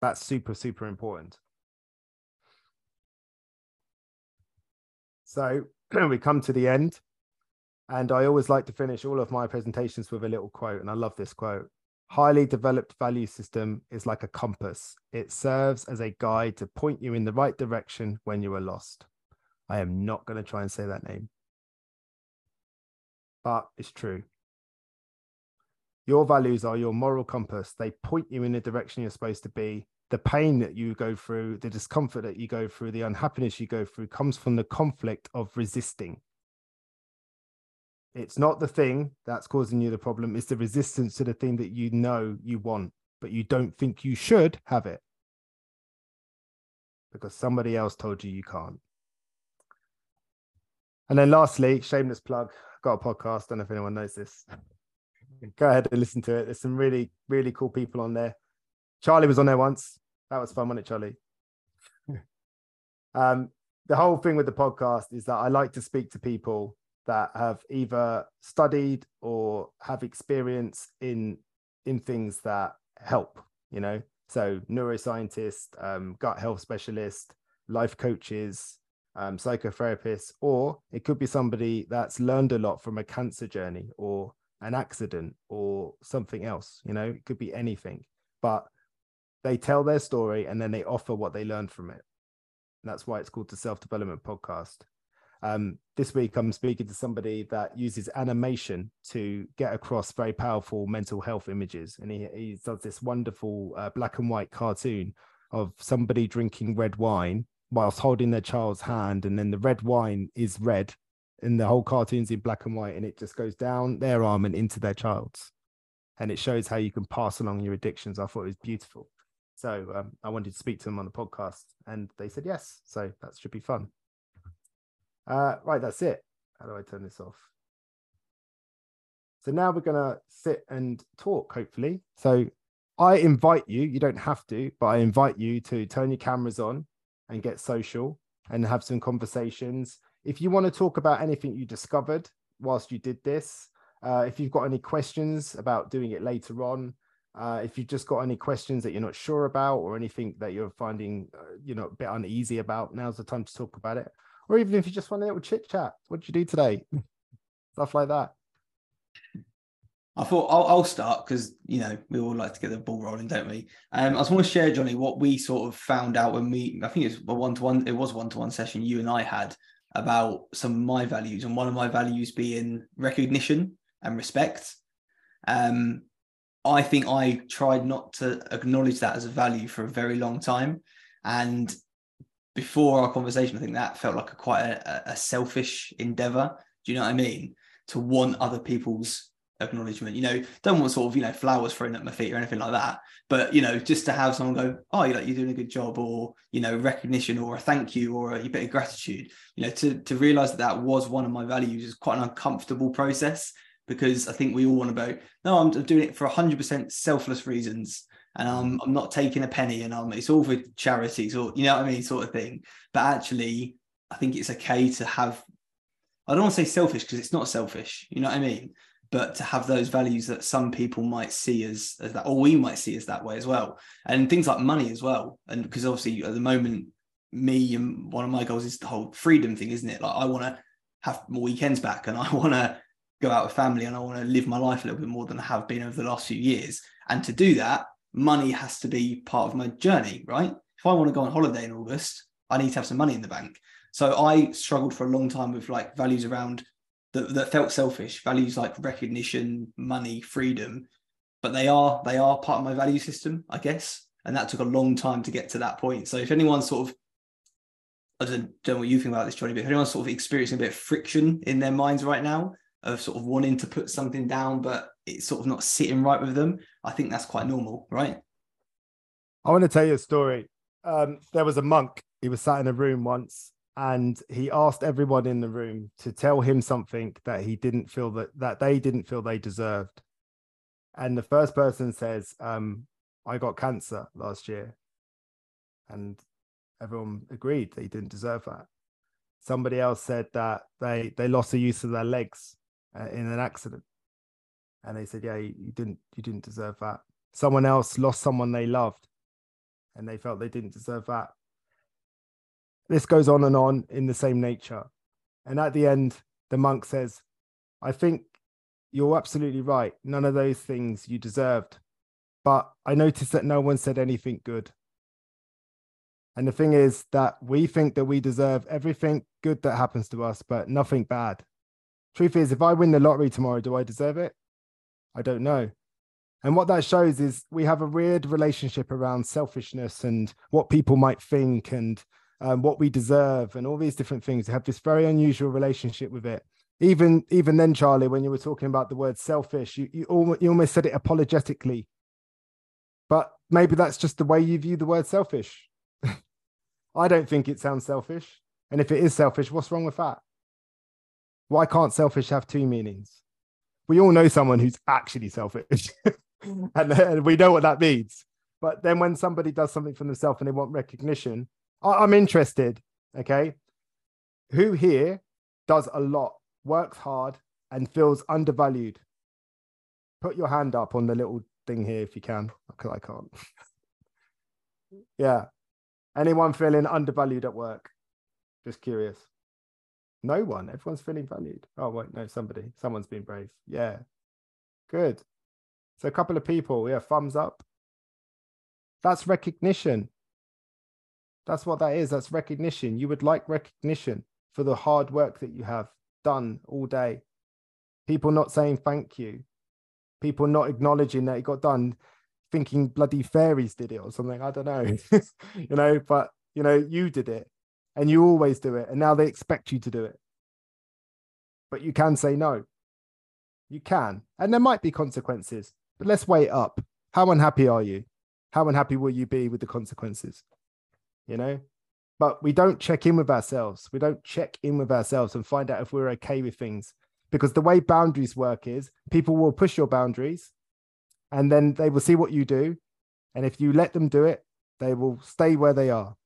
That's super, super important. So we come to the end. And I always like to finish all of my presentations with a little quote. And I love this quote Highly developed value system is like a compass, it serves as a guide to point you in the right direction when you are lost. I am not going to try and say that name, but it's true. Your values are your moral compass. They point you in the direction you're supposed to be. The pain that you go through, the discomfort that you go through, the unhappiness you go through comes from the conflict of resisting. It's not the thing that's causing you the problem, it's the resistance to the thing that you know you want, but you don't think you should have it because somebody else told you you can't. And then lastly, shameless plug, got a podcast. Don't know if anyone knows this. Go ahead and listen to it. There's some really, really cool people on there. Charlie was on there once. That was fun, wasn't it, Charlie? um, the whole thing with the podcast is that I like to speak to people that have either studied or have experience in in things that help you know? So neuroscientist um, gut health specialist life coaches um, psychotherapists or it could be somebody that's learned a lot from a cancer journey or an accident or something else you know? It could be anything. But they tell their story and then they offer what they learned from it. That's why it's called the self-development podcast um, this week, I'm speaking to somebody that uses animation to get across very powerful mental health images. And he, he does this wonderful uh, black and white cartoon of somebody drinking red wine whilst holding their child's hand. And then the red wine is red, and the whole cartoon's in black and white, and it just goes down their arm and into their child's. And it shows how you can pass along your addictions. I thought it was beautiful. So um, I wanted to speak to them on the podcast, and they said yes. So that should be fun. Uh, right, that's it. How do I turn this off? So now we're going to sit and talk, hopefully. So I invite you, you don't have to, but I invite you to turn your cameras on and get social and have some conversations. If you want to talk about anything you discovered whilst you did this, uh, if you've got any questions about doing it later on, uh, if you've just got any questions that you're not sure about or anything that you're finding, uh, you know, a bit uneasy about, now's the time to talk about it or even if you just want a little chit chat. What did you do today? Stuff like that. I thought I'll, I'll start because you know we all like to get the ball rolling, don't we? Um, I just want to share, Johnny, what we sort of found out when we. I think it's a one to one. It was one to one session you and I had about some of my values, and one of my values being recognition and respect. Um, I think I tried not to acknowledge that as a value for a very long time, and before our conversation, I think that felt like a quite a, a selfish endeavor. Do you know what I mean? To want other people's acknowledgement. You know, don't want sort of, you know, flowers thrown at my feet or anything like that. But, you know, just to have someone go, oh, you're like, you're doing a good job or, you know, recognition or a thank you or a, a bit of gratitude, you know, to, to realize that that was one of my values is quite an uncomfortable process because I think we all want to go, no, I'm doing it for 100% selfless reasons and I'm, I'm not taking a penny and I'm, it's all for charities or, you know what I mean, sort of thing. But actually, I think it's okay to have, I don't want to say selfish because it's not selfish, you know what I mean? But to have those values that some people might see as, as that, or we might see as that way as well. And things like money as well. And because obviously at the moment, me and one of my goals is the whole freedom thing, isn't it? Like I want to have more weekends back and I want to go out with family and I want to live my life a little bit more than I have been over the last few years. And to do that, money has to be part of my journey, right? If I want to go on holiday in August, I need to have some money in the bank. So I struggled for a long time with like values around that, that felt selfish, values like recognition, money, freedom, but they are they are part of my value system, I guess. And that took a long time to get to that point. So if anyone's sort of I don't know what you think about this, Johnny, but if anyone's sort of experiencing a bit of friction in their minds right now of sort of wanting to put something down, but it's sort of not sitting right with them, I think that's quite normal, right? I want to tell you a story. Um, there was a monk he was sat in a room once and he asked everyone in the room to tell him something that he didn't feel that that they didn't feel they deserved and the first person says um, i got cancer last year and everyone agreed they didn't deserve that somebody else said that they they lost the use of their legs uh, in an accident and they said yeah you, didn't you didn't deserve that someone else lost someone they loved and they felt they didn't deserve that this goes on and on in the same nature. And at the end, the monk says, I think you're absolutely right. None of those things you deserved. But I noticed that no one said anything good. And the thing is that we think that we deserve everything good that happens to us, but nothing bad. Truth is, if I win the lottery tomorrow, do I deserve it? I don't know. And what that shows is we have a weird relationship around selfishness and what people might think and um, what we deserve, and all these different things. We have this very unusual relationship with it. Even even then, Charlie, when you were talking about the word selfish, you you almost, you almost said it apologetically. But maybe that's just the way you view the word selfish. I don't think it sounds selfish. And if it is selfish, what's wrong with that? Why can't selfish have two meanings? We all know someone who's actually selfish, mm. and, and we know what that means. But then when somebody does something for themselves and they want recognition, I'm interested. Okay. Who here does a lot, works hard, and feels undervalued? Put your hand up on the little thing here if you can, because I can't. yeah. Anyone feeling undervalued at work? Just curious. No one. Everyone's feeling valued. Oh, wait, no, somebody. Someone's been brave. Yeah. Good. So a couple of people, yeah, thumbs up. That's recognition. That's what that is. That's recognition. You would like recognition for the hard work that you have done all day. People not saying thank you. People not acknowledging that it got done, thinking bloody fairies did it or something. I don't know. you know, but you know, you did it and you always do it. And now they expect you to do it. But you can say no. You can. And there might be consequences, but let's weigh it up. How unhappy are you? How unhappy will you be with the consequences? you know but we don't check in with ourselves we don't check in with ourselves and find out if we're okay with things because the way boundaries work is people will push your boundaries and then they will see what you do and if you let them do it they will stay where they are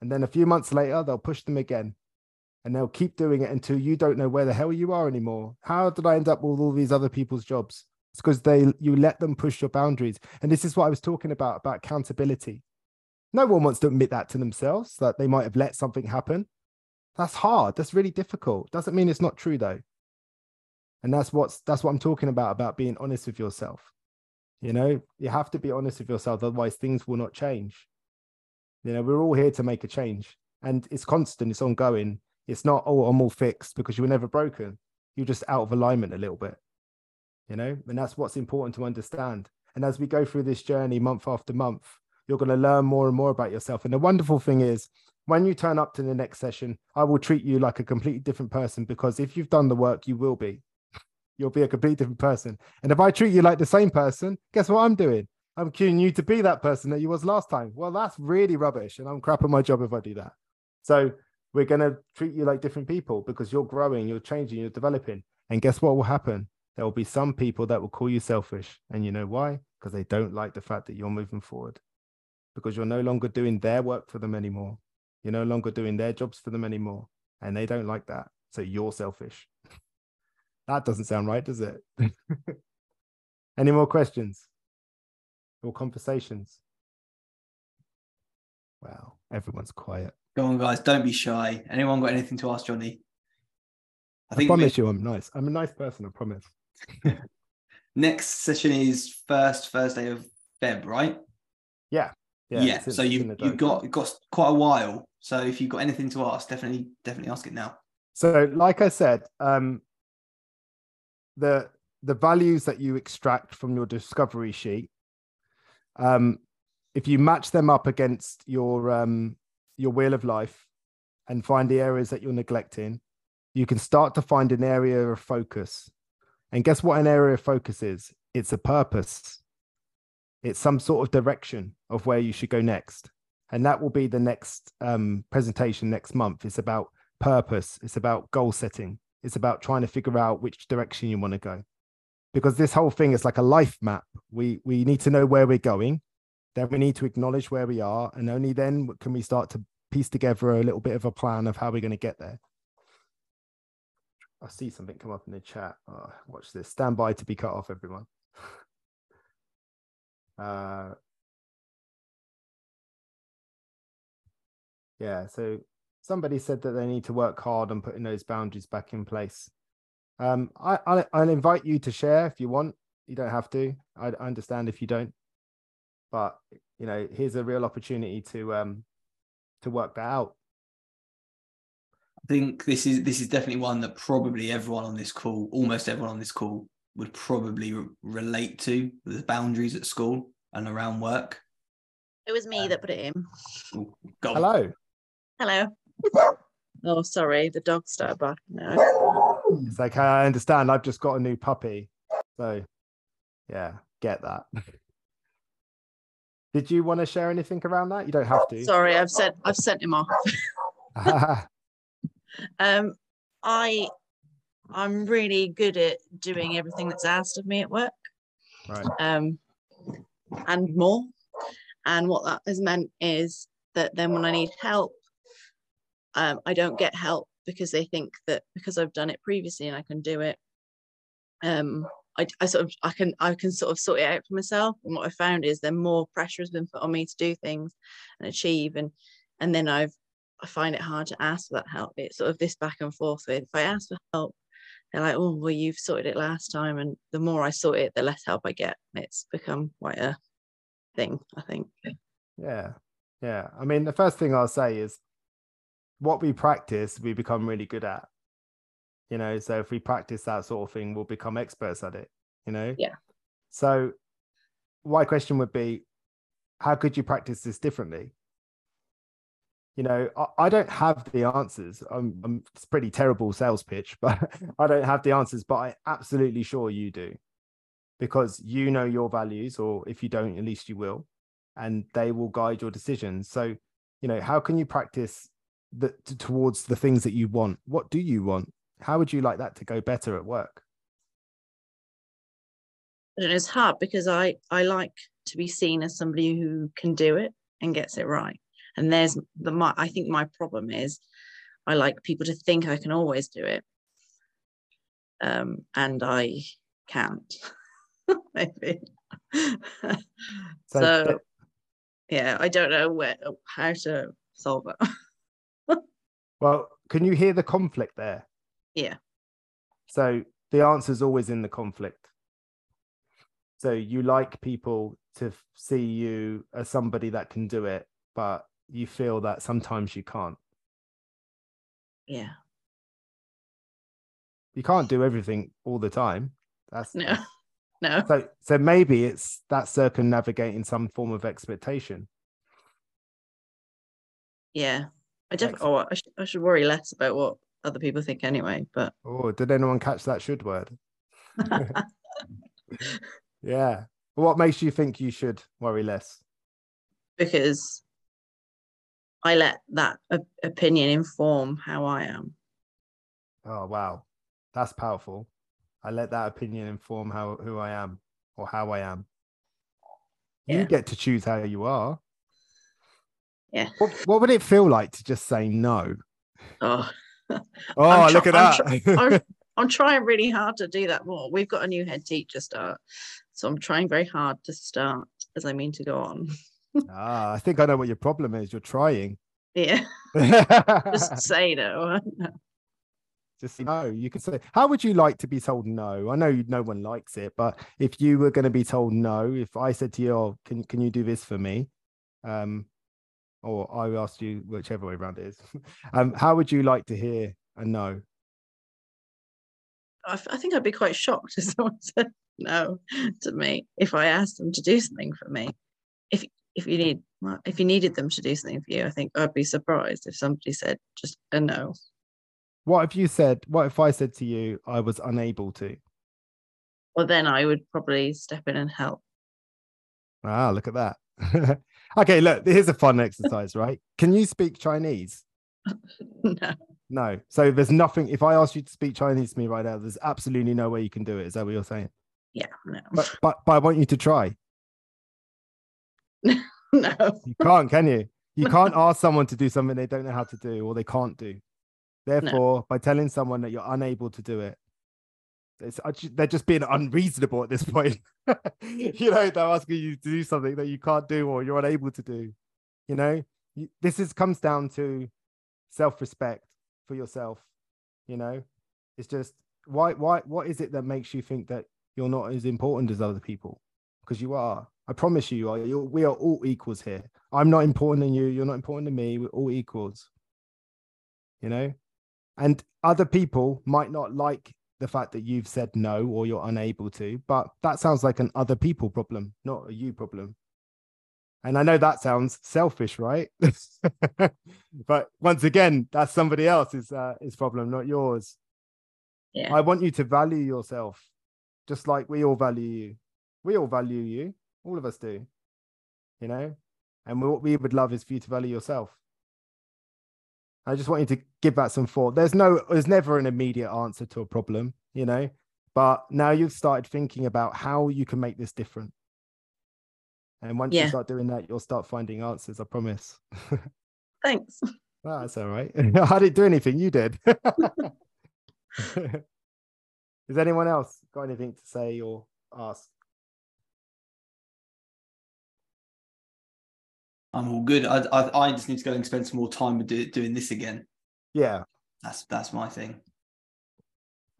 and then a few months later they'll push them again and they'll keep doing it until you don't know where the hell you are anymore how did i end up with all these other people's jobs it's because they you let them push your boundaries and this is what i was talking about about accountability no one wants to admit that to themselves that they might have let something happen. That's hard. That's really difficult. Doesn't mean it's not true though. And that's what's that's what I'm talking about about being honest with yourself. You know, you have to be honest with yourself, otherwise things will not change. You know, we're all here to make a change, and it's constant. It's ongoing. It's not oh I'm all fixed because you were never broken. You're just out of alignment a little bit. You know, and that's what's important to understand. And as we go through this journey month after month, you're going to learn more and more about yourself. And the wonderful thing is, when you turn up to the next session, I will treat you like a completely different person because if you've done the work, you will be. You'll be a completely different person. And if I treat you like the same person, guess what I'm doing? I'm cueing you to be that person that you was last time. Well, that's really rubbish. And I'm crap at my job if I do that. So we're going to treat you like different people because you're growing, you're changing, you're developing. And guess what will happen? There will be some people that will call you selfish. And you know why? Because they don't like the fact that you're moving forward because you're no longer doing their work for them anymore. You're no longer doing their jobs for them anymore. And they don't like that. So you're selfish. that doesn't sound right, does it? Any more questions or conversations? Wow, everyone's quiet. Go on, guys. Don't be shy. Anyone got anything to ask Johnny? I, think I promise we... you I'm nice. I'm a nice person, I promise. Next session is first Thursday of Feb, right? Yeah. Yeah. yeah. So you you've got you've got quite a while. So if you've got anything to ask, definitely definitely ask it now. So like I said, um, the the values that you extract from your discovery sheet, um, if you match them up against your um, your wheel of life and find the areas that you're neglecting, you can start to find an area of focus. And guess what an area of focus is? It's a purpose. It's some sort of direction of where you should go next. and that will be the next um, presentation next month. It's about purpose. It's about goal setting. It's about trying to figure out which direction you want to go, because this whole thing is like a life map. We we need to know where we're going, then we need to acknowledge where we are, and only then can we start to piece together a little bit of a plan of how we're going to get there. I see something come up in the chat. Oh, watch this. Stand by to be cut off, everyone. uh, yeah, so somebody said that they need to work hard on putting those boundaries back in place. Um, I, I'll, I'll invite you to share if you want. You don't have to. I, I understand if you don't. But you know, here's a real opportunity to um to work that out. I think this is this is definitely one that probably everyone on this call, almost everyone on this call, would probably re- relate to the boundaries at school and around work. It was me that put it in. Ooh, go. Hello. Hello. Oh, sorry, the dog started barking now. It's like I understand. I've just got a new puppy, so yeah, get that. Did you want to share anything around that? You don't have to. Sorry, I've sent I've sent him off. Um, I I'm really good at doing everything that's asked of me at work. right. um, and more. And what that has meant is that then when I need help, um, I don't get help because they think that because I've done it previously and I can do it, um, I, I sort of I can I can sort of sort it out for myself. And what I found is then more pressure has been put on me to do things and achieve, and and then I've I find it hard to ask for that help. It's sort of this back and forth with if I ask for help, they're like, oh, well, you've sorted it last time. And the more I sort it, the less help I get. It's become quite a thing, I think. Yeah. Yeah. I mean, the first thing I'll say is what we practice, we become really good at. You know, so if we practice that sort of thing, we'll become experts at it, you know? Yeah. So, my question would be how could you practice this differently? You know, I, I don't have the answers. I'm, I'm it's a pretty terrible sales pitch, but I don't have the answers, but I absolutely sure you do because you know your values, or if you don't, at least you will, and they will guide your decisions. So, you know, how can you practice the, t- towards the things that you want? What do you want? How would you like that to go better at work? It's hard because I, I like to be seen as somebody who can do it and gets it right. And there's the my I think my problem is I like people to think I can always do it. Um, and I can't, maybe. So, so yeah, I don't know where how to solve it. well, can you hear the conflict there? Yeah. So the answer is always in the conflict. So you like people to see you as somebody that can do it, but you feel that sometimes you can't. yeah. You can't do everything all the time. That's No. No. so so maybe it's that circumnavigating some form of expectation. Yeah. I definitely oh, I, should, I should worry less about what other people think anyway, but Oh, did anyone catch that should word? Yeah. What makes you think you should worry less? because I let that op- opinion inform how I am. Oh wow, that's powerful. I let that opinion inform how who I am or how I am. You get to choose how you are. Yeah. What, what would it feel like to just say no? Oh, Oh, I'm look at I'm that. I'm, I'm trying really hard to do that more. We've got a new head teacher start, so I'm trying very hard to start as I mean to go on. ah, I think I know what your problem is. You're trying. Yeah, just say no. Just say no. You can say, how would you like to be told no? I know no one likes it, but if you were going to be told no, if I said to you, oh, can can you do this for me? Um, or I asked you, whichever way around it is, um, how would you like to hear a no? I think I'd be quite shocked if someone said no to me if I asked them to do something for me. If if you need if you needed them to do something for you, I think I'd be surprised if somebody said just a no. What if you said, what if I said to you, I was unable to? Well, then I would probably step in and help. Ah, look at that. okay, look, here's a fun exercise, right? Can you speak Chinese? no. No. So there's nothing. If I ask you to speak Chinese to me right now, there's absolutely no way you can do it. Is that what you're saying? Yeah, no. But but, but I want you to try. no. You can't, can you? You can't ask someone to do something they don't know how to do or they can't do. Therefore, by telling someone that you're unable to do it, it's, they're just being unreasonable at this point. you know, they're asking you to do something that you can't do or you're unable to do. You know, you, this is comes down to self-respect for yourself. You know, it's just why, why, what is it that makes you think that you're not as important as other people? Because you are. I promise you, you are. You're, we are all equals here. I'm not important than you. You're not important to me. We're all equals. You know, and other people might not like the fact that you've said no or you're unable to, but that sounds like an other people problem, not a you problem. And I know that sounds selfish, right? but once again, that's somebody else's uh, his problem, not yours. Yeah. I want you to value yourself, just like we all value you. We all value you. All of us do. You know, and what we would love is for you to value yourself. I just want you to give that some thought. There's no, there's never an immediate answer to a problem, you know, but now you've started thinking about how you can make this different. And once Yeah. you start doing that, you'll start finding answers. I promise. Thanks. That's all right. I didn't do anything. You did. Is anyone else got anything to say or ask? I'm all good. I, I, I just need to go and spend some more time with do, doing this again. Yeah. That's that's my thing.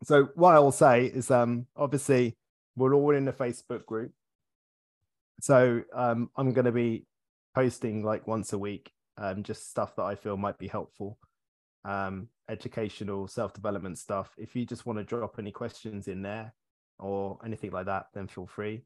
So what I'll say is, um, obviously we're all in the Facebook group. So um, I'm going to be posting like once a week, um, just stuff that I feel might be helpful, um, educational, self development stuff. If you just want to drop any questions in there or anything like that, then feel free.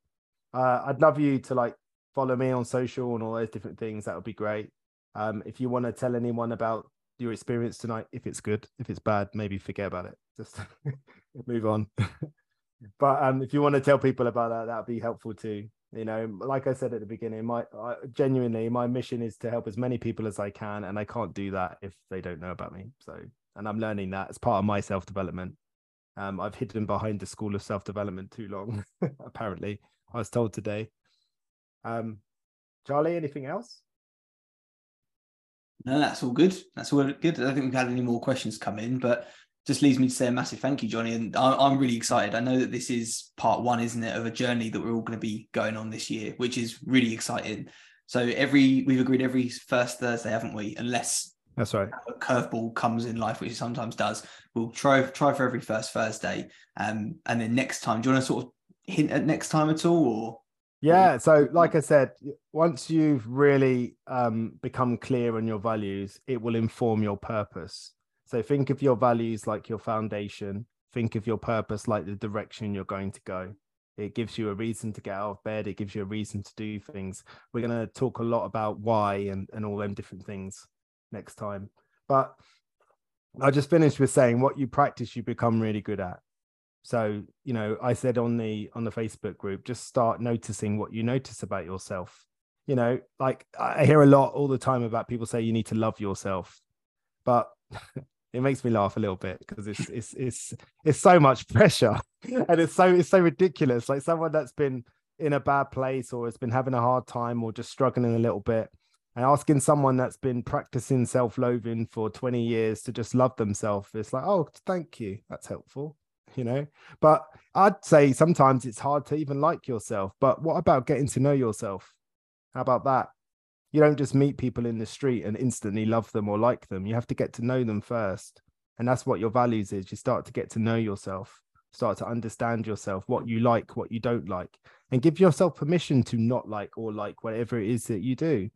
Uh, I'd love you to like follow me on social and all those different things. That would be great. Um, if you want to tell anyone about your experience tonight, if it's good, if it's bad, maybe forget about it. Just move on. but um, if you want to tell people about that, that would be helpful too. You know, like I said at the beginning, my I, genuinely my mission is to help as many people as I can, and I can't do that if they don't know about me. So, and I'm learning that as part of my self development. Um, I've hidden behind the school of self development too long. apparently, I was told today. Um, Charlie, anything else? No, that's all good. That's all good. I don't think we've had any more questions come in, but just leaves me to say a massive thank you, Johnny. And I- I'm really excited. I know that this is part one, isn't it, of a journey that we're all going to be going on this year, which is really exciting. So every we've agreed every first Thursday, haven't we? Unless That's right. a curveball comes in life, which it sometimes does, we'll try try for every first Thursday. Um, and then next time, do you want to sort of hint at next time at all, or Yeah. So, like I said, once you've really um, become clear on your values, it will inform your purpose. So, think of your values like your foundation. Think of your purpose like the direction you're going to go. It gives you a reason to get out of bed. It gives you a reason to do things. We're going to talk a lot about why and, and all them different things next time. But I just finished with saying what you practice, you become really good at so you know i said on the on the facebook group just start noticing what you notice about yourself. You know like i hear a lot all the time about people say you need to love yourself but it makes me laugh a little bit because it's it's it's it's so much pressure and it's so it's so ridiculous. Like someone that's been in a bad place or has been having a hard time or just struggling a little bit and asking someone that's been practicing self-loathing for 20 years to just love themselves it's like oh thank you. That's helpful you know? But i'd say sometimes it's hard to even like yourself but what about getting to know yourself? How about that? You don't just meet people in the street and instantly love them or like them. You have to get to know them first and that's what your values is. You start to get to know yourself start to understand yourself what you like what you don't like and give yourself permission to not like or like whatever it is that you do.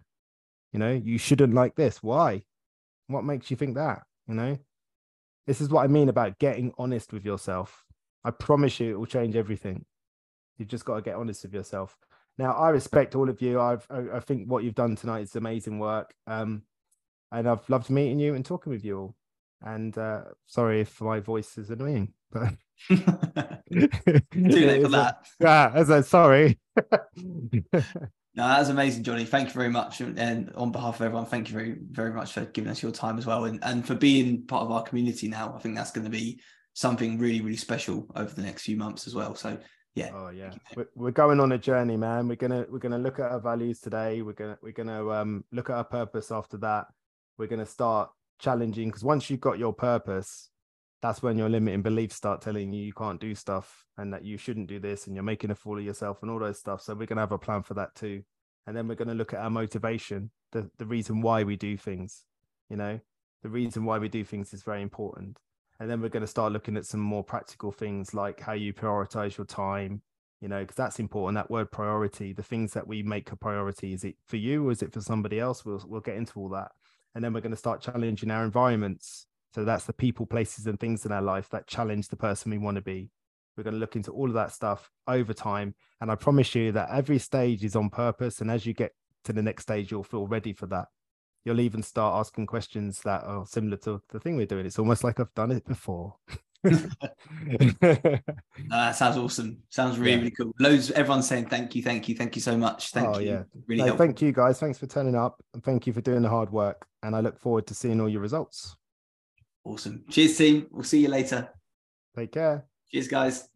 You know you shouldn't like this. Why? What makes you think that? You know this is what I mean about getting honest with yourself. I promise you it will change everything. You've just got to get honest with yourself. Now, I respect all of you. I've, I, I think what you've done tonight is amazing work. Um, and I've loved meeting you and talking with you all. And uh, sorry if my voice is annoying, but too late for that? Yeah, as a sorry. No, No, that's amazing, Johnny. Thank you very much. And on behalf of everyone, thank you very, very much for giving us your time as well and, and for being part of our community now. I think that's going to be something really, really special over the next few months as well. So yeah. Oh yeah. We're, we're going on a journey, man. We're gonna we're gonna look at our values today. We're gonna we're gonna um look at our purpose after that. We're gonna start challenging because once you've got your purpose, that's when your limiting beliefs start telling you you can't do stuff and that you shouldn't do this and you're making a fool of yourself and all those stuff. So we're going to have a plan for that too. And then we're going to look at our motivation, the, the reason why we do things, you know, the reason why we do things is very important. And then we're going to start looking at some more practical things like how you prioritize your time, you know, because that's important. That word priority, the things that we make a priority, is it for you or is it for somebody else? We'll, we'll get into all that. And then we're going to start challenging our environments so that's the people, places, and things in our life that challenge the person we want to be. We're going to look into all of that stuff over time. And I promise you that every stage is on purpose. And as you get to the next stage, you'll feel ready for that. You'll even start asking questions that are similar to the thing we're doing. It's almost like I've done it before. that sounds awesome. Sounds really, yeah. really cool. Loads, everyone's saying thank you, thank you, thank you so much. Thank oh, you. Yeah. Really no, Thank you guys. Thanks for turning up and thank you for doing the hard work. And I look forward to seeing all your results. Awesome. Cheers, team. We'll see you later. Take care. Cheers, guys.